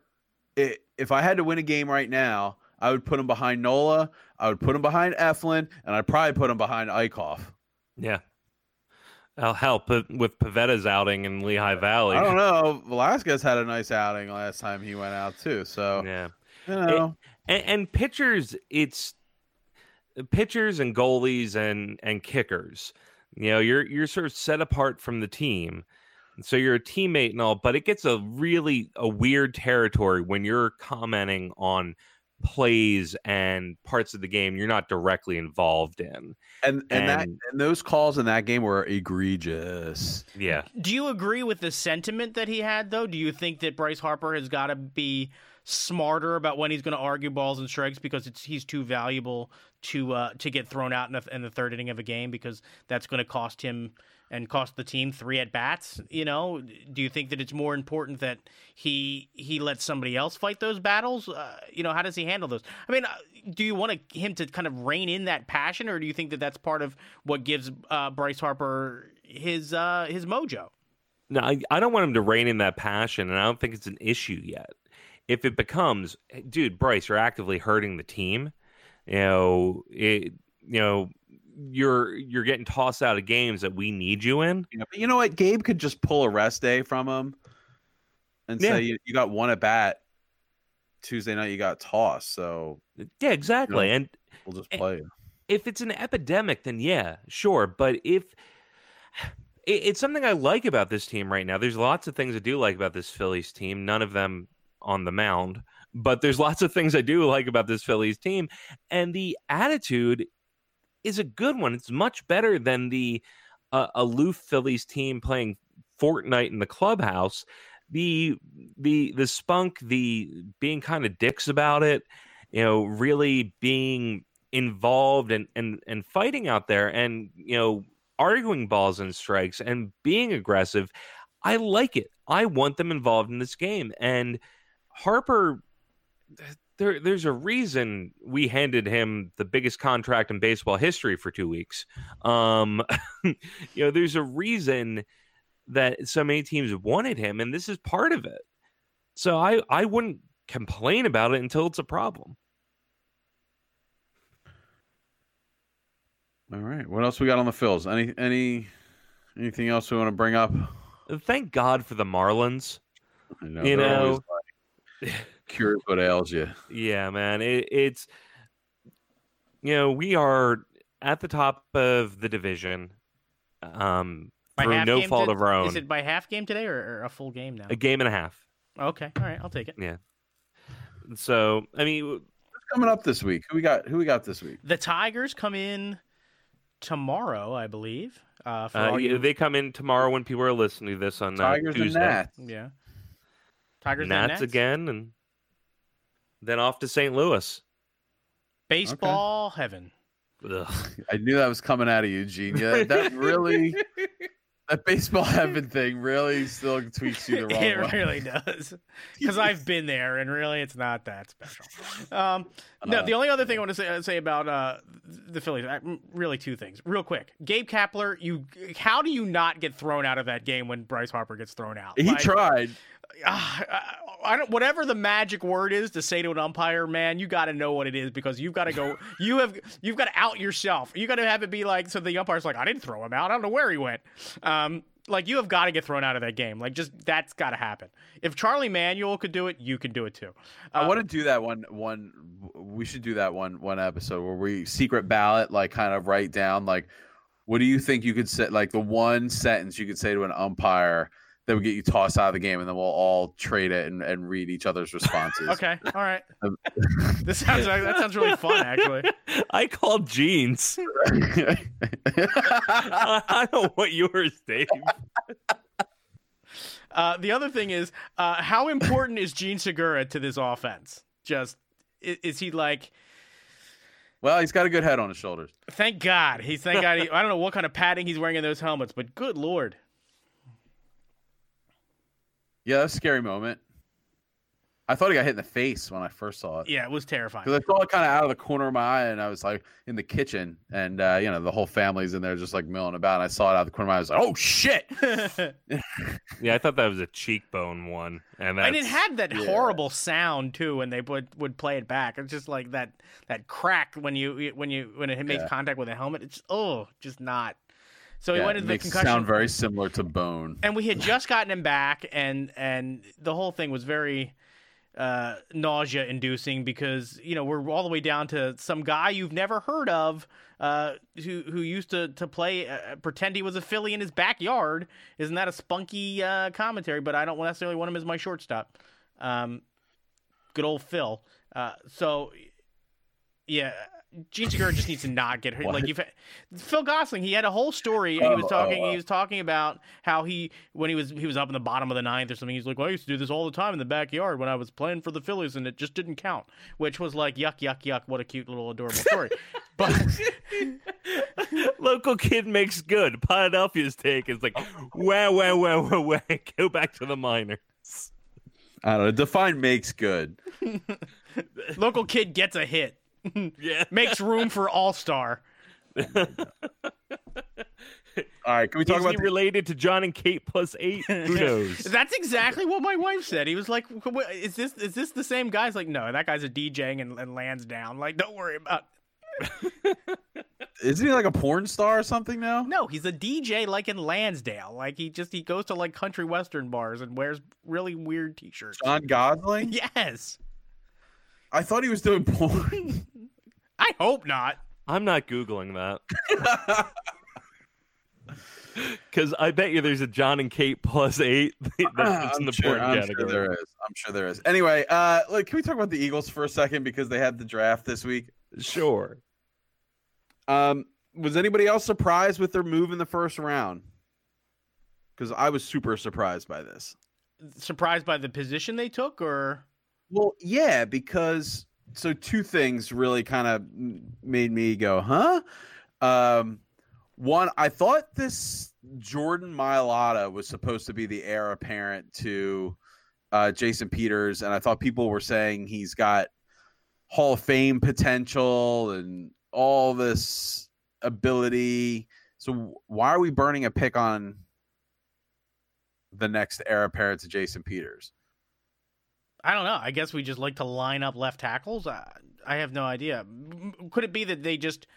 if I had to win a game right now, I would put him behind Nola. I would put him behind Eflin, and I'd probably put him behind Eickhoff. Yeah, I'll help with Pivetta's outing in Lehigh Valley. I don't know. Velasquez had a nice outing last time he went out too. So yeah, you know. It, and, and pitchers, it's pitchers and goalies and and kickers. You know, you're you're sort of set apart from the team. So you're a teammate and all, but it gets a really a weird territory when you're commenting on plays and parts of the game you're not directly involved in. And and, and that and those calls in that game were egregious. Yeah. Do you agree with the sentiment that he had though? Do you think that Bryce Harper has got to be smarter about when he's going to argue balls and strikes because it's he's too valuable to uh, to get thrown out in the, in the third inning of a game because that's going to cost him and cost the team three at bats. You know, do you think that it's more important that he he lets somebody else fight those battles? Uh, you know, how does he handle those? I mean, uh, do you want him to kind of rein in that passion, or do you think that that's part of what gives uh, Bryce Harper his uh, his mojo? No, I, I don't want him to rein in that passion, and I don't think it's an issue yet. If it becomes, dude, Bryce, you're actively hurting the team. You know, it, you know, you're you're getting tossed out of games that we need you in. Yeah, but you know what? Gabe could just pull a rest day from him and yeah. say you, you, got one at bat. Tuesday night you got tossed. So uh, yeah, exactly. You know, and we'll just eh, play. If it's an epidemic, then yeah, sure. But if (sighs) it, it's something I like about this team right now, there's lots of things I do like about this Phillies team. None of them on the mound but there's lots of things I do like about this Phillies team. And the attitude is a good one. It's much better than the uh, aloof Phillies team playing Fortnite in the clubhouse. The the the spunk, the being kind of dicks about it, you know, really being involved and and and fighting out there, and you know, arguing balls and strikes and being aggressive. I like it. I want them involved in this game, and Harper there there's a reason we handed him the biggest contract in baseball history for two weeks. Um, (laughs) you know, there's a reason that so many teams wanted him, and this is part of it. So I I wouldn't complain about it until it's a problem. All right. What else we got on the Phils? Any any anything else we want to bring up? Thank God for the Marlins. I know, you know, (laughs) cures what ails you. Yeah, man. It, it's you know we are at the top of the division. Um, by through no fault to, of our own. Is it by half game today or, or, a full game now? A game and a half. Okay, all right, I'll take it. Yeah. So I mean, what's coming up this week? Who we got? Who we got this week? The Tigers come in tomorrow, I believe. Uh, for uh you... They come in tomorrow when people are listening to this on uh, Tigers Tuesday. and Nats. Yeah. Tigers Nats, and Nats again, and then off to St. Louis. Baseball okay. heaven. Ugh. I knew that was coming out of you, Gene. Yeah, that really (laughs) that baseball heaven thing really still tweets you the wrong it way. It really does. Because I've been there, and really, it's not that special. Um, no, uh, the only other thing I want to say, say about uh, the Phillies, really two things, real quick. Gabe Kapler, you, how do you not get thrown out of that game when Bryce Harper gets thrown out? He like, tried. Uh, I don't. Whatever the magic word is to say to an umpire, man, you got to know what it is because you've got to go. (laughs) You have you've got to out yourself. You got to have it be like so. The umpire's like, I didn't throw him out. I don't know where he went. Um, like you have got to get thrown out of that game. Like just that's got to happen. If Charlie Manuel could do it, you can do it too. Uh, I want to do that one. One we should do that one one episode where we secret ballot, like kind of write down like what do you think you could say, like the one sentence you could say to an umpire that would get you tossed out of the game, and then we'll all trade it and, and read each other's responses. (laughs) okay, all right. (laughs) (laughs) this sounds like, that sounds really fun, actually. I called jeans. I don't want yours, Dave. Uh, the other thing is, uh, how important is Jean Segura to this offense? Just is, is, he like? Well, he's got a good head on his shoulders. Thank God. He's thank God. He, I don't know what kind of padding he's wearing in those helmets, but good lord. Yeah, that's a scary moment. I thought he got hit in the face when I first saw it. Yeah, it was terrifying. Because I saw it kind of out of the corner of my eye, and I was like in the kitchen, and uh, you know the whole family's in there just like milling about. And I saw it out of the corner of my eye. I was like, "Oh shit!" (laughs) yeah, I thought that was a cheekbone one, and and it had that yeah. horrible sound too when they would would play it back. It's just like that that crack when you when you when it makes yeah. contact with a helmet. It's oh, just not so he yeah, went into the concussion. Sound very similar to Bone. And we had just gotten him back, and and the whole thing was very uh, nausea inducing because you know we're all the way down to some guy you've never heard of uh, who who used to to play uh, pretend he was a Philly in his backyard. Isn't that a spunky uh, commentary? But I don't necessarily want him as my shortstop. Um, good old Phil. Uh, so yeah, Jean Segura just needs to not get hurt. What? Like you've Phil Gosselin, he had a whole story. And he was oh, talking. Oh, oh. He was talking about how he when he was he was up in the bottom of the ninth or something. He's like, well, I used to do this all the time in the backyard when I was playing for the Phillies, and it just didn't count. Which was like yuck, yuck, yuck. What a cute little adorable story. (laughs) but (laughs) local kid makes good. Philadelphia's take is like, wow, wow, wow, wow, wow. Go back to the minors. I don't know. Define makes good. (laughs) local kid gets a hit. (laughs) yeah. Makes room for All Star. All right, can we talk Is about the... related to John and Kate plus eight? (laughs) Who knows? That's exactly what my wife said. He was like, "Is this is this the same guy's like, no, that guy's a DJing and, and down. Like, don't worry about." Isn't he like a porn star or something now? No, he's a DJ like in Lansdale. Like he just he goes to like country western bars and wears really weird t-shirts. Jon Gosselin? (laughs) Yes. I thought he was doing porn. (laughs) I hope not. I'm not googling that. (laughs) Because I bet you there's a John and Kate plus eight (laughs) that's in the sure, porn I'm category. Sure there is. I'm sure there is. Anyway, uh, look, can we talk about the Eagles for a second because they had the draft this week? Sure. Um, was anybody else surprised with their move in the first round? Because I was super surprised by this. Surprised by the position they took, or well, yeah, because so two things really kind of made me go, huh? Um, one, I thought this Jordan Mailata was supposed to be the heir apparent to uh, Jason Peters, and I thought people were saying he's got Hall of Fame potential and all this ability. So why are we burning a pick on the next heir apparent to Jason Peters? I don't know. I guess we just like to line up left tackles. I, I have no idea. Could it be that they just?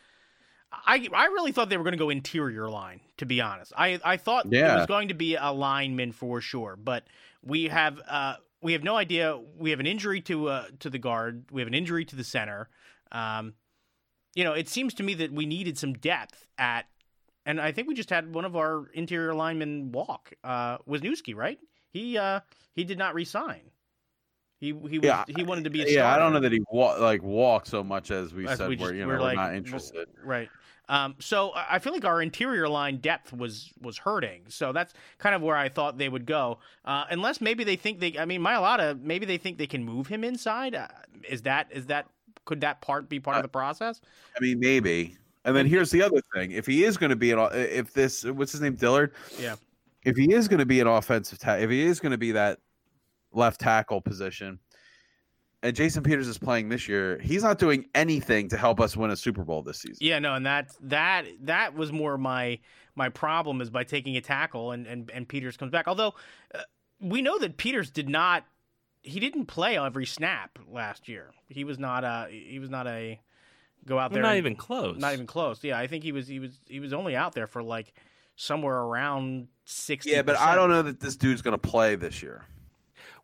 I I really thought they were going to go interior line. To be honest, I I thought yeah. it was going to be a lineman for sure. But we have uh we have no idea. We have an injury to uh to the guard. We have an injury to the center. Um, you know, it seems to me that we needed some depth at, and I think we just had one of our interior linemen walk. Uh, Wisniewski, right? He uh he did not resign. He he was, yeah, he wanted to be a yeah. I don't know that he wa- like walked so much as we as said we just, where you know we're, like, not interested. Right. Um, so I feel like our interior line depth was was hurting. So that's kind of where I thought they would go. Uh, unless maybe they think they. I mean, Mailata. Maybe they think they can move him inside. Uh, is that is that could that part be part uh, of the process? I mean, maybe. And then here's the other thing: if he is going to be an, if this, what's his name, Dillard? Yeah. If he is going to be an offensive, ta- if he is going to be that left tackle position. And Jason Peters is playing this year. He's not doing anything to help us win a Super Bowl this season. Yeah, no, and that that that was more my my problem is by taking a tackle and and, and Peters comes back. Although uh, we know that Peters did not he didn't play every snap last year. He was not a he was not a go out there. Not and, even close. Not even close. Yeah, I think he was he was he was only out there for like somewhere around sixty. Yeah, but I don't know that this dude's going to play this year.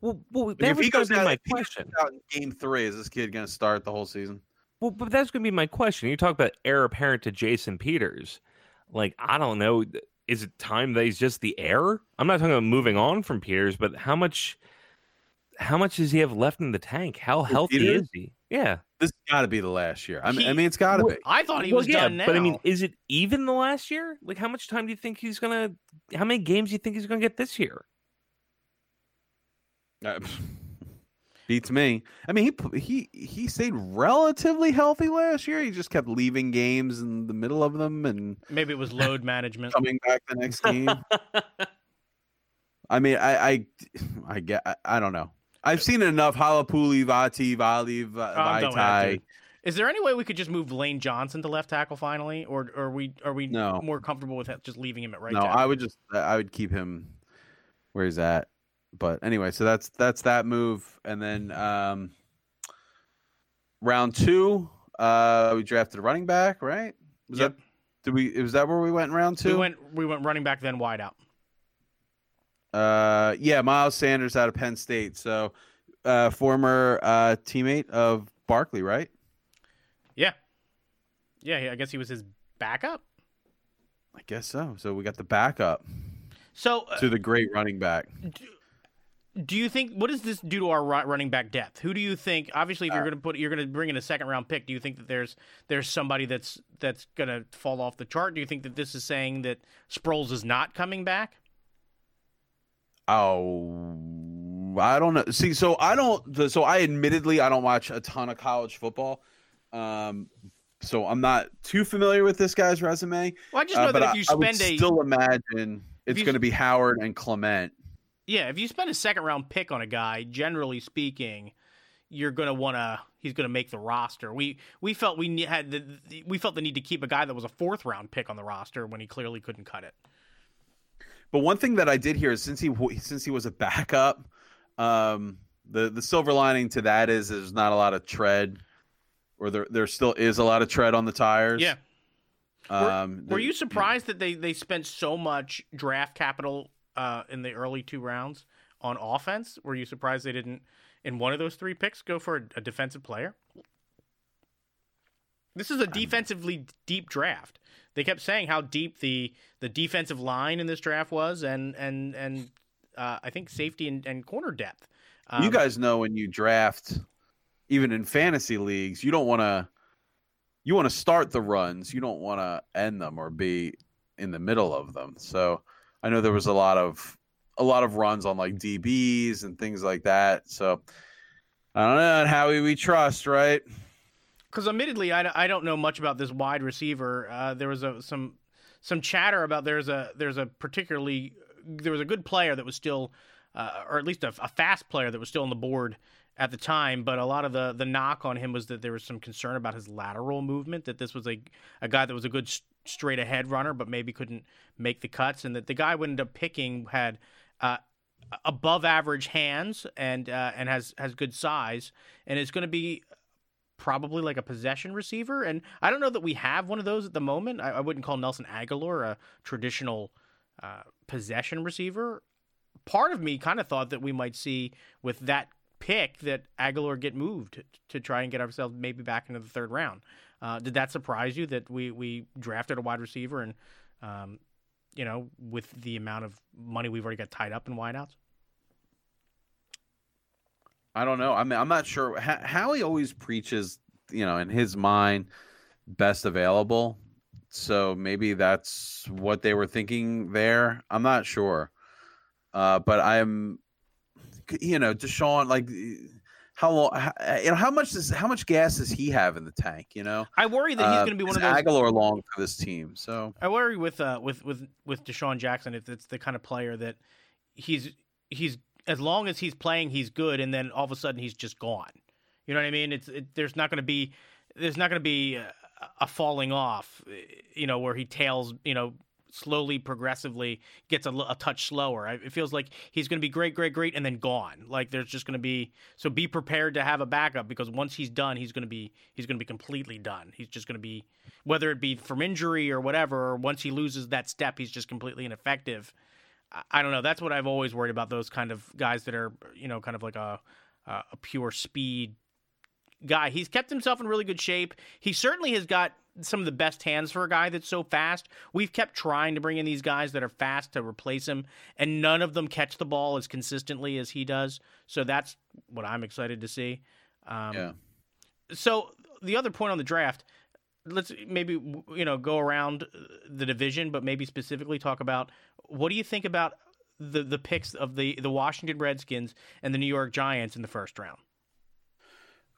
Well, well that was going to be my question. Out in game three, is this kid going to start the whole season? Well, but that's going to be my question. You talk about heir apparent to Jason Peters. Like, I don't know. Is it time that he's just the heir? I'm not talking about moving on from Peters, but how much how much does he have left in the tank? How healthy Peters? is he? Yeah. This got to be the last year. I mean, he, I mean it's got to well, be. I thought he well, was yeah, done now. But I mean, is it even the last year? Like, how much time do you think he's going to, how many games do you think he's going to get this year? Uh, (laughs) beats me. I mean, he he he stayed relatively healthy last year. He just kept leaving games in the middle of them, and maybe it was load (laughs) management coming back the next game. (laughs) I mean, I I I get I, I, don't know. I've seen enough Halapuli, Vati, Vali, Vaitai. Is there any way we could just move Lane Johnson to left tackle finally, or, or are we are we no. more comfortable with just leaving him at right? No, tackle? I would just I would keep him where he's at but anyway, so that's that's that move, and then um, round two, uh, we drafted a running back, right? Was yep. that did we? Was that where we went in round two? We went we went running back, then wide out. Uh, yeah, Miles Sanders out of Penn State, so uh, former uh, teammate of Barkley, right? Yeah, yeah. I guess he was his backup. I guess so. So we got the backup. So uh, to the great running back. Do, do you think what does this do to our running back depth? Who do you think? Obviously, if you're uh, going to put you're going to bring in a second round pick, do you think that there's there's somebody that's that's going to fall off the chart? Do you think that this is saying that Sproles is not coming back? Oh, I don't know. See, so I don't. So I admittedly I don't watch a ton of college football. Um, so I'm not too familiar with this guy's resume. Well, I just know uh, that if you spend I would a still imagine it's going to be Howard and Clement yeah, if you spend a second round pick on a guy, generally speaking, you're gonna want to. He's gonna make the roster. We we felt we had the, we felt the need to keep a guy that was a fourth round pick on the roster when he clearly couldn't cut it. But one thing that I did hear is since he since he was a backup, um, the the silver lining to that is there's not a lot of tread, or there there still is a lot of tread on the tires. Yeah. Um, were, were you surprised that they they spent so much draft capital uh, in the early two rounds on offense. Were you surprised they didn't, in one of those three picks, go for a, a defensive player? This is a defensively deep draft. They kept saying how deep the the defensive line in this draft was, and and and uh, I think safety and, and corner depth. Um, you guys know when you draft, even in fantasy leagues, you don't want to you want to start the runs. You don't want to end them or be in the middle of them. So I know there was a lot of a lot of runs on like DBs and things like that. So I don't know how we, trust, right? Because admittedly, I, I don't know much about this wide receiver. Uh, there was a, some some chatter about there's a there's a particularly there was a good player that was still, uh, or at least a, a fast player that was still on the board at the time, but a lot of the the knock on him was that there was some concern about his lateral movement. That this was a a guy that was a good straight ahead runner, but maybe couldn't make the cuts, and that the guy we ended up picking had uh, above average hands and uh, and has has good size and is going to be probably like a possession receiver. And I don't know that we have one of those at the moment. I, I wouldn't call Nelson Agholor a traditional uh, possession receiver. Part of me kind of thought that we might see with that pick that Agholor get moved to try and get ourselves maybe back into the third round. Uh, did that surprise you that we we drafted a wide receiver and um, you know with the amount of money we've already got tied up in wideouts? I don't know. I mean, I'm not sure how he always preaches, you know, in his mind, best available. So maybe that's what they were thinking there. I'm not sure. Uh, but I'm, you know, DeSean, like, how long, how, you know, how much does, how much gas does he have in the tank? You know, I worry that he's uh, going to be one of those Agholor long for this team. So I worry with, uh, with, with, with DeSean Jackson if it's the kind of player that he's, he's as long as he's playing, he's good, and then all of a sudden he's just gone. You know what I mean? It's it, there's not going to be there's not going to be a, a, falling off, you know, where he tails, you know, slowly, progressively gets a, a touch slower. It feels like he's going to be great, great, great, and then gone. Like there's just going to be so be prepared to have a backup because once he's done, he's going to be he's going to be completely done. He's just going to be whether it be from injury or whatever. Or once he loses that step, he's just completely ineffective. I don't know. That's what I've always worried about. Those kind of guys that are, you know, kind of like a a pure speed guy. He's kept himself in really good shape. He certainly has got some of the best hands for a guy that's so fast. We've kept trying to bring in these guys that are fast to replace him, and none of them catch the ball as consistently as he does. So that's what I'm excited to see. Um, yeah. So the other point on the draft, let's maybe you know go around the division, but maybe specifically talk about what do you think about the the picks of the the Washington Redskins and the New York Giants in the first round?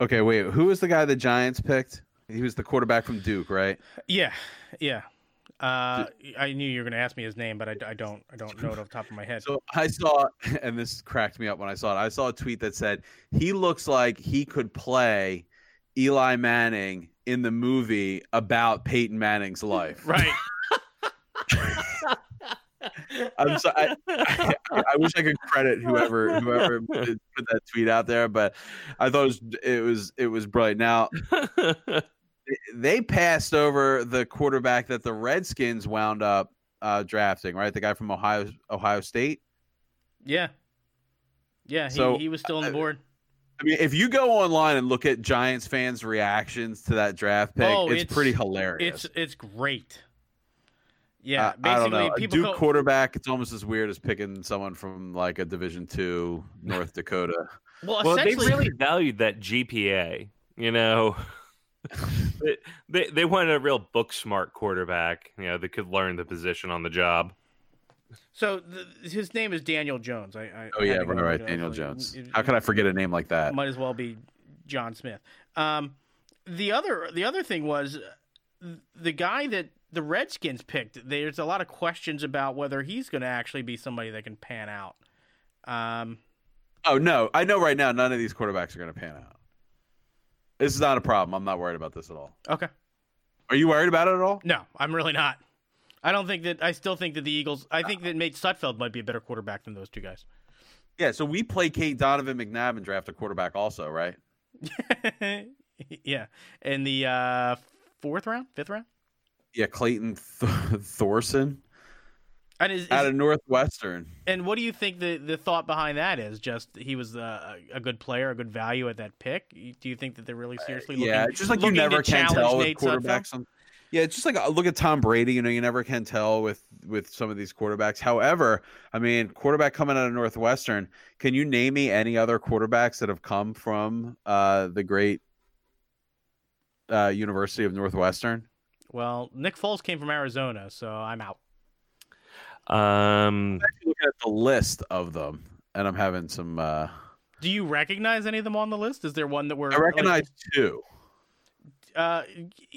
Okay, wait. Who was the guy the Giants picked? He was the quarterback from Duke, right? Yeah, yeah. Uh, I knew you were going to ask me his name, but I, I, don't. I don't know it off the top of my head. So I saw, (laughs) and this cracked me up when I saw it. I saw a tweet that said he looks like he could play Eli Manning in the movie about Peyton Manning's life. (laughs) Right. I'm sorry. I, I, I, wish I could credit whoever whoever (laughs) put that tweet out there, but I thought it was it was, it was brilliant. Now they passed over the quarterback that the Redskins wound up uh, drafting, right? The guy from Ohio Ohio State. Yeah, yeah. He, so, he was still on the board. I mean, if you go online and look at Giants fans' reactions to that draft pick, oh, it's, it's pretty hilarious. It's it's great. Yeah, uh, I don't know. A Duke go... quarterback, it's almost as weird as picking someone from like a Division two North Dakota. (laughs) well, well, they really valued that GPA. You know, (laughs) they, they they wanted a real book smart quarterback. You know, that could learn the position on the job. So the, his name is Daniel Jones. I, I oh yeah, right, right, Daniel Jones. How could I forget a name like that? Might as well be John Smith. Um, the other the other thing was the guy that the Redskins picked, there's a lot of questions about whether he's going to actually be somebody that can pan out. Um, oh no, I know right now none of these quarterbacks are going to pan out. This is not a problem. I'm not worried about this at all. Okay. Are you worried about it at all? No, I'm really not. I don't think that. I still think that the Eagles. I think that Nate Sudfeld might be a better quarterback than those two guys. Yeah. So we play Kate Donovan McNabb and draft a quarterback also, right? (laughs) yeah, in the uh, fourth round, fifth round. Yeah, Clayton Th- (laughs) Thorson. And is, is, out of Northwestern. And what do you think the, the thought behind that is? Just he was a, a good player, a good value at that pick. Do you think that they're really seriously looking? Yeah, just like you never can tell with Nate quarterbacks. On, yeah, it's just like uh, look at Tom Brady. You know, you never can tell with with some of these quarterbacks. However, I mean, quarterback coming out of Northwestern. Can you name me any other quarterbacks that have come from uh, the great uh, University of Northwestern? Well, Nick Foles came from Arizona, so I'm out. Um, I'm looking at the list of them, and I'm having some. Uh... Do you recognize any of them on the list? Is there one that we're? I recognize like... two. Uh,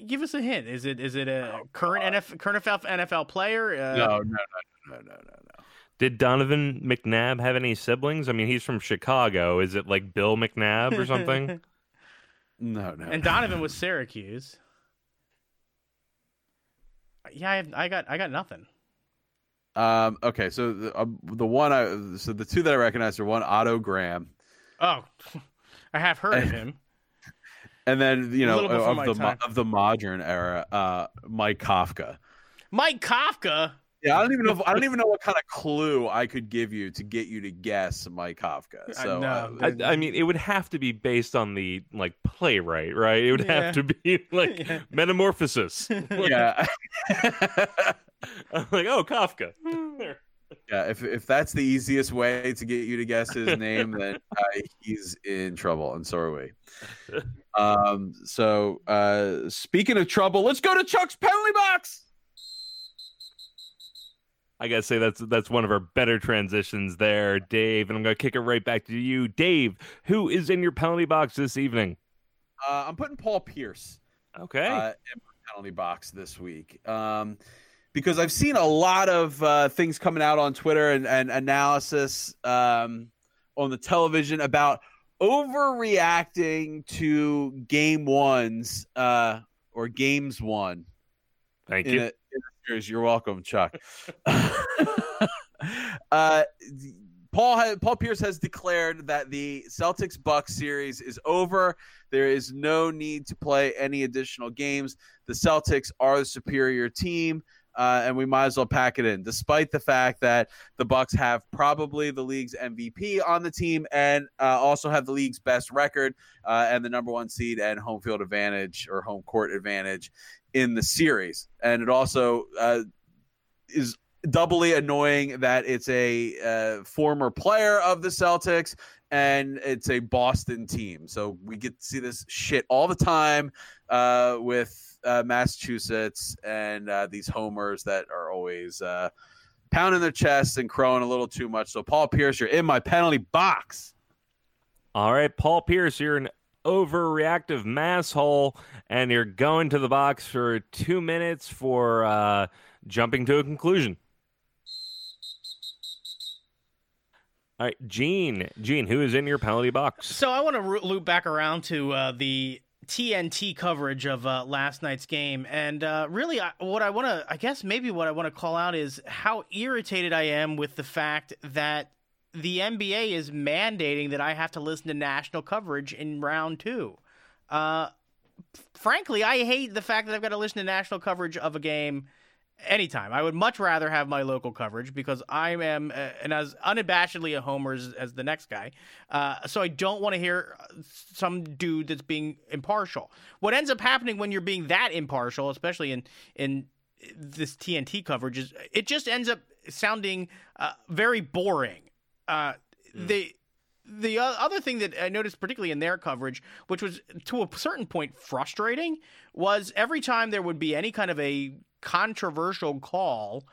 give us a hint. Is it is it a oh, current NFL current NFL player? Uh... No, no, no, no, no, no, no. Did Donovan McNabb have any siblings? I mean, he's from Chicago. Is it like Bill McNabb or something? (laughs) no, no. And Donovan was Syracuse. Yeah, I, have, I got I got nothing. Um, okay, so the, uh, the one I so the two that I recognize are one Otto Graham. Oh, (laughs) I have heard of him. (laughs) And then you know of the time. of the modern era, uh, Mike Kafka. Mike Kafka. Yeah, I don't even know. If, I don't (laughs) even know what kind of clue I could give you to get you to guess Mike Kafka. So, uh, I, I, mean, it would have to be based on the like playwright, right? It would yeah. have to be (laughs) (laughs) like yeah. Metamorphosis. yeah. I'm like, oh, Kafka. Yeah, if if that's the easiest way to get you to guess his name, then uh, he's in trouble, and so are we. Um, so uh, speaking of trouble, let's go to Chuck's penalty box. I gotta say that's that's one of our better transitions there, Dave. And I'm gonna kick it right back to you, Dave. Who is in your penalty box this evening? Uh, I'm putting Paul Pierce. Okay. Uh, in my penalty box this week. Um, because I've seen a lot of uh, things coming out on Twitter and, and analysis um, on the television about overreacting to game ones uh, or games one. Thank you. A, You're welcome, Chuck. (laughs) uh, Paul Paul Pierce has declared that the Celtics Bucks series is over. There is no need to play any additional games. The Celtics are the superior team uh, and we might as well pack it in, despite the fact that the Bucks have probably the league's MVP on the team and uh, also have the league's best record uh, and the number one seed and home field advantage or home court advantage in the series. And it also uh, is doubly annoying that it's a uh, former player of the Celtics and it's a Boston team. So we get to see this shit all the time uh, with uh, Massachusetts and uh, these homers that are always uh, pounding their chests and crowing a little too much. So, Paul Pierce, you're in my penalty box. All right, Paul Pierce, you're an overreactive masshole, and you're going to the box for two minutes for uh, jumping to a conclusion. All right, Gene. Gene, who is in your penalty box? So I want to loop back around to uh, the TNT coverage of uh, last night's game, and uh, really, I, what I want to, I guess, maybe what I want to call out is how irritated I am with the fact that the NBA is mandating that I have to listen to national coverage in round two. Uh, frankly, I hate the fact that I've got to listen to national coverage of a game anytime. I would much rather have my local coverage because I am uh, and as unabashedly a homer as, as the next guy. Uh, so I don't want to hear uh, some dude that's being impartial. What ends up happening when you're being that impartial, especially in in this TNT coverage, is it just ends up sounding uh, very boring. Uh, mm. They the other thing that I noticed, particularly in their coverage, which was to a certain point frustrating, was every time there would be any kind of a controversial call,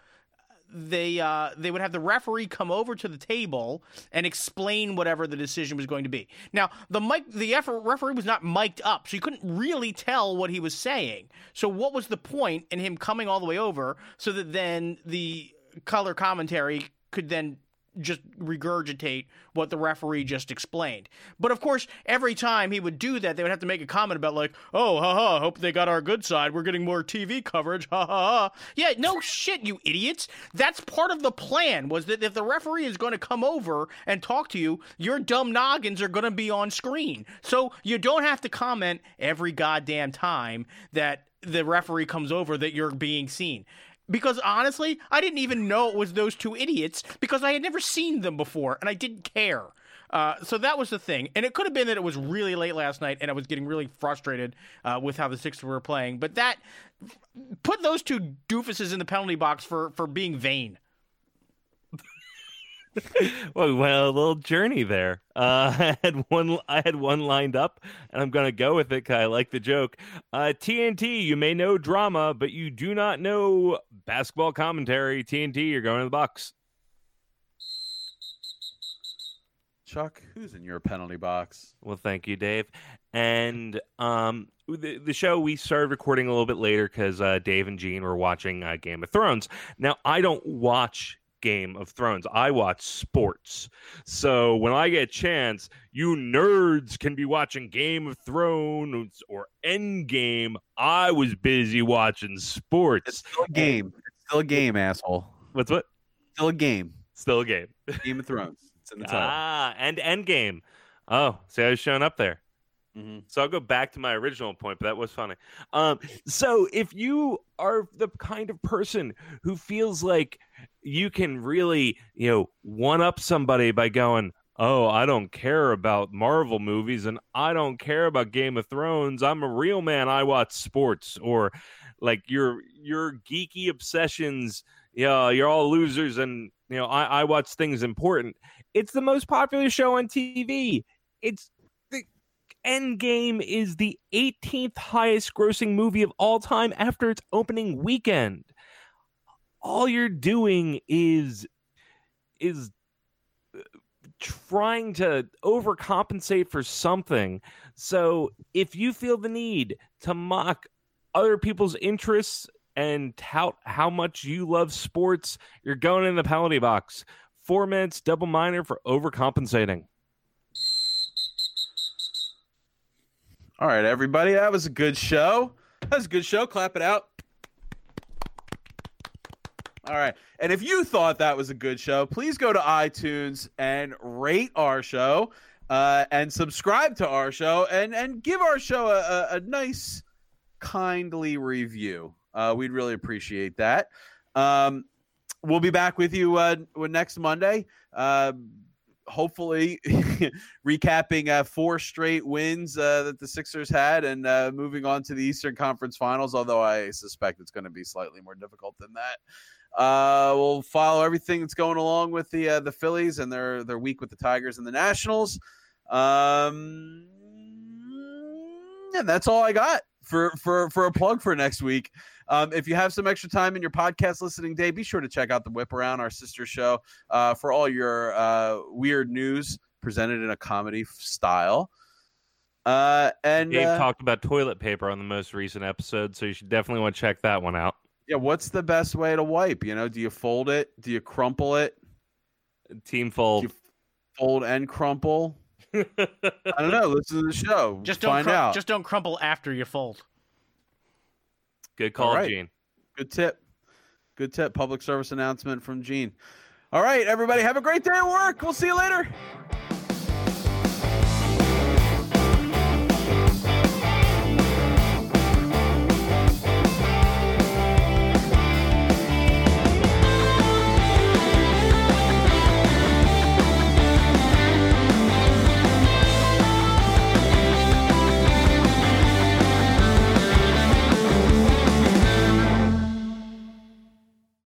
they uh, they would have the referee come over to the table and explain whatever the decision was going to be. Now the mic the referee was not mic'd up, so you couldn't really tell what he was saying. So what was the point in him coming all the way over so that then the color commentary could then just regurgitate what the referee just explained. But of course, every time he would do that, they would have to make a comment about like, "Oh, haha, hope they got our good side. We're getting more TV coverage." Ha ha ha. Yeah, no shit, you idiots. That's part of the plan was that if the referee is going to come over and talk to you, your dumb noggins are going to be on screen. So you don't have to comment every goddamn time that the referee comes over that you're being seen because honestly, I didn't even know it was those two idiots because I had never seen them before and I didn't care. Uh, so that was the thing, and it could have been that it was really late last night, and I was getting really frustrated uh, with how the Sixers were playing. But that put those two doofuses in the penalty box for for being vain. Well, we went a little journey there. Uh, (laughs) I had one. I had one lined up, and I'm gonna go with it because I like the joke. Uh, TNT, you may know drama, but you do not know basketball commentary. TNT, you're going to the box. Chuck, who's in your penalty box? Well, thank you, Dave. And um, the, the show we started recording a little bit later because uh, Dave and Gene were watching uh, Game of Thrones. Now, I don't watch Game of Thrones. I watch sports. So when I get a chance, you nerds can be watching Game of Thrones or Endgame. I was busy watching sports. It's still a game. It's still a game, asshole. What's what? still a game. Still a game. Game of Thrones. It's in the (laughs) title. Ah, and Endgame. Oh, see, I was showing up there. Mm-hmm. So I'll go back to my original point, but that was funny. Um, so if you are the kind of person who feels like you can really, you know, one up somebody by going, "Oh, I don't care about Marvel movies and I don't care about Game of Thrones. I'm a real man. I watch sports," or like your your geeky obsessions. Yeah, you're all losers, and you know I, I watch things important. It's the most popular show on TV. It's Endgame is the 18th highest grossing movie of all time after its opening weekend. All you're doing is is uh, trying to overcompensate for something. So if you feel the need to mock other people's interests and tout how much you love sports, you're going in the penalty box. Four minutes double minor for overcompensating. All right, everybody. That was a good show. That was a good show. Clap it out. All right. And if you thought that was a good show, please go to iTunes and rate our show uh, and subscribe to our show and, and give our show a, a, a nice, kindly review. Uh, we'd really appreciate that. Um, we'll be back with you uh, next Monday. Uh, hopefully (laughs) recapping uh, four straight wins uh, that the Sixers had and uh, moving on to the Eastern Conference Finals. Although I suspect it's going to be slightly more difficult than that. Uh, we'll follow everything that's going along with the uh, the Phillies and their their week with the Tigers and the Nationals. Um, and that's all I got for for for a plug for next week. Um, if you have some extra time in your podcast listening day, be sure to check out the Whip Around, our sister show, uh, for all your uh, weird news presented in a comedy style. Uh, and Dave uh, talked about toilet paper on the most recent episode, so you should definitely want to check that one out. Yeah, what's the best way to wipe? You know, do you fold it? Do you crumple it? Team fold. Do fold and crumple. (laughs) I don't know. Listen to the show. Just don't find crum- out. Just don't crumple after you fold. Good call, right. Gene. Good tip. Good tip. Public service announcement from Gene. All right, everybody, have a great day at work. We'll see you later.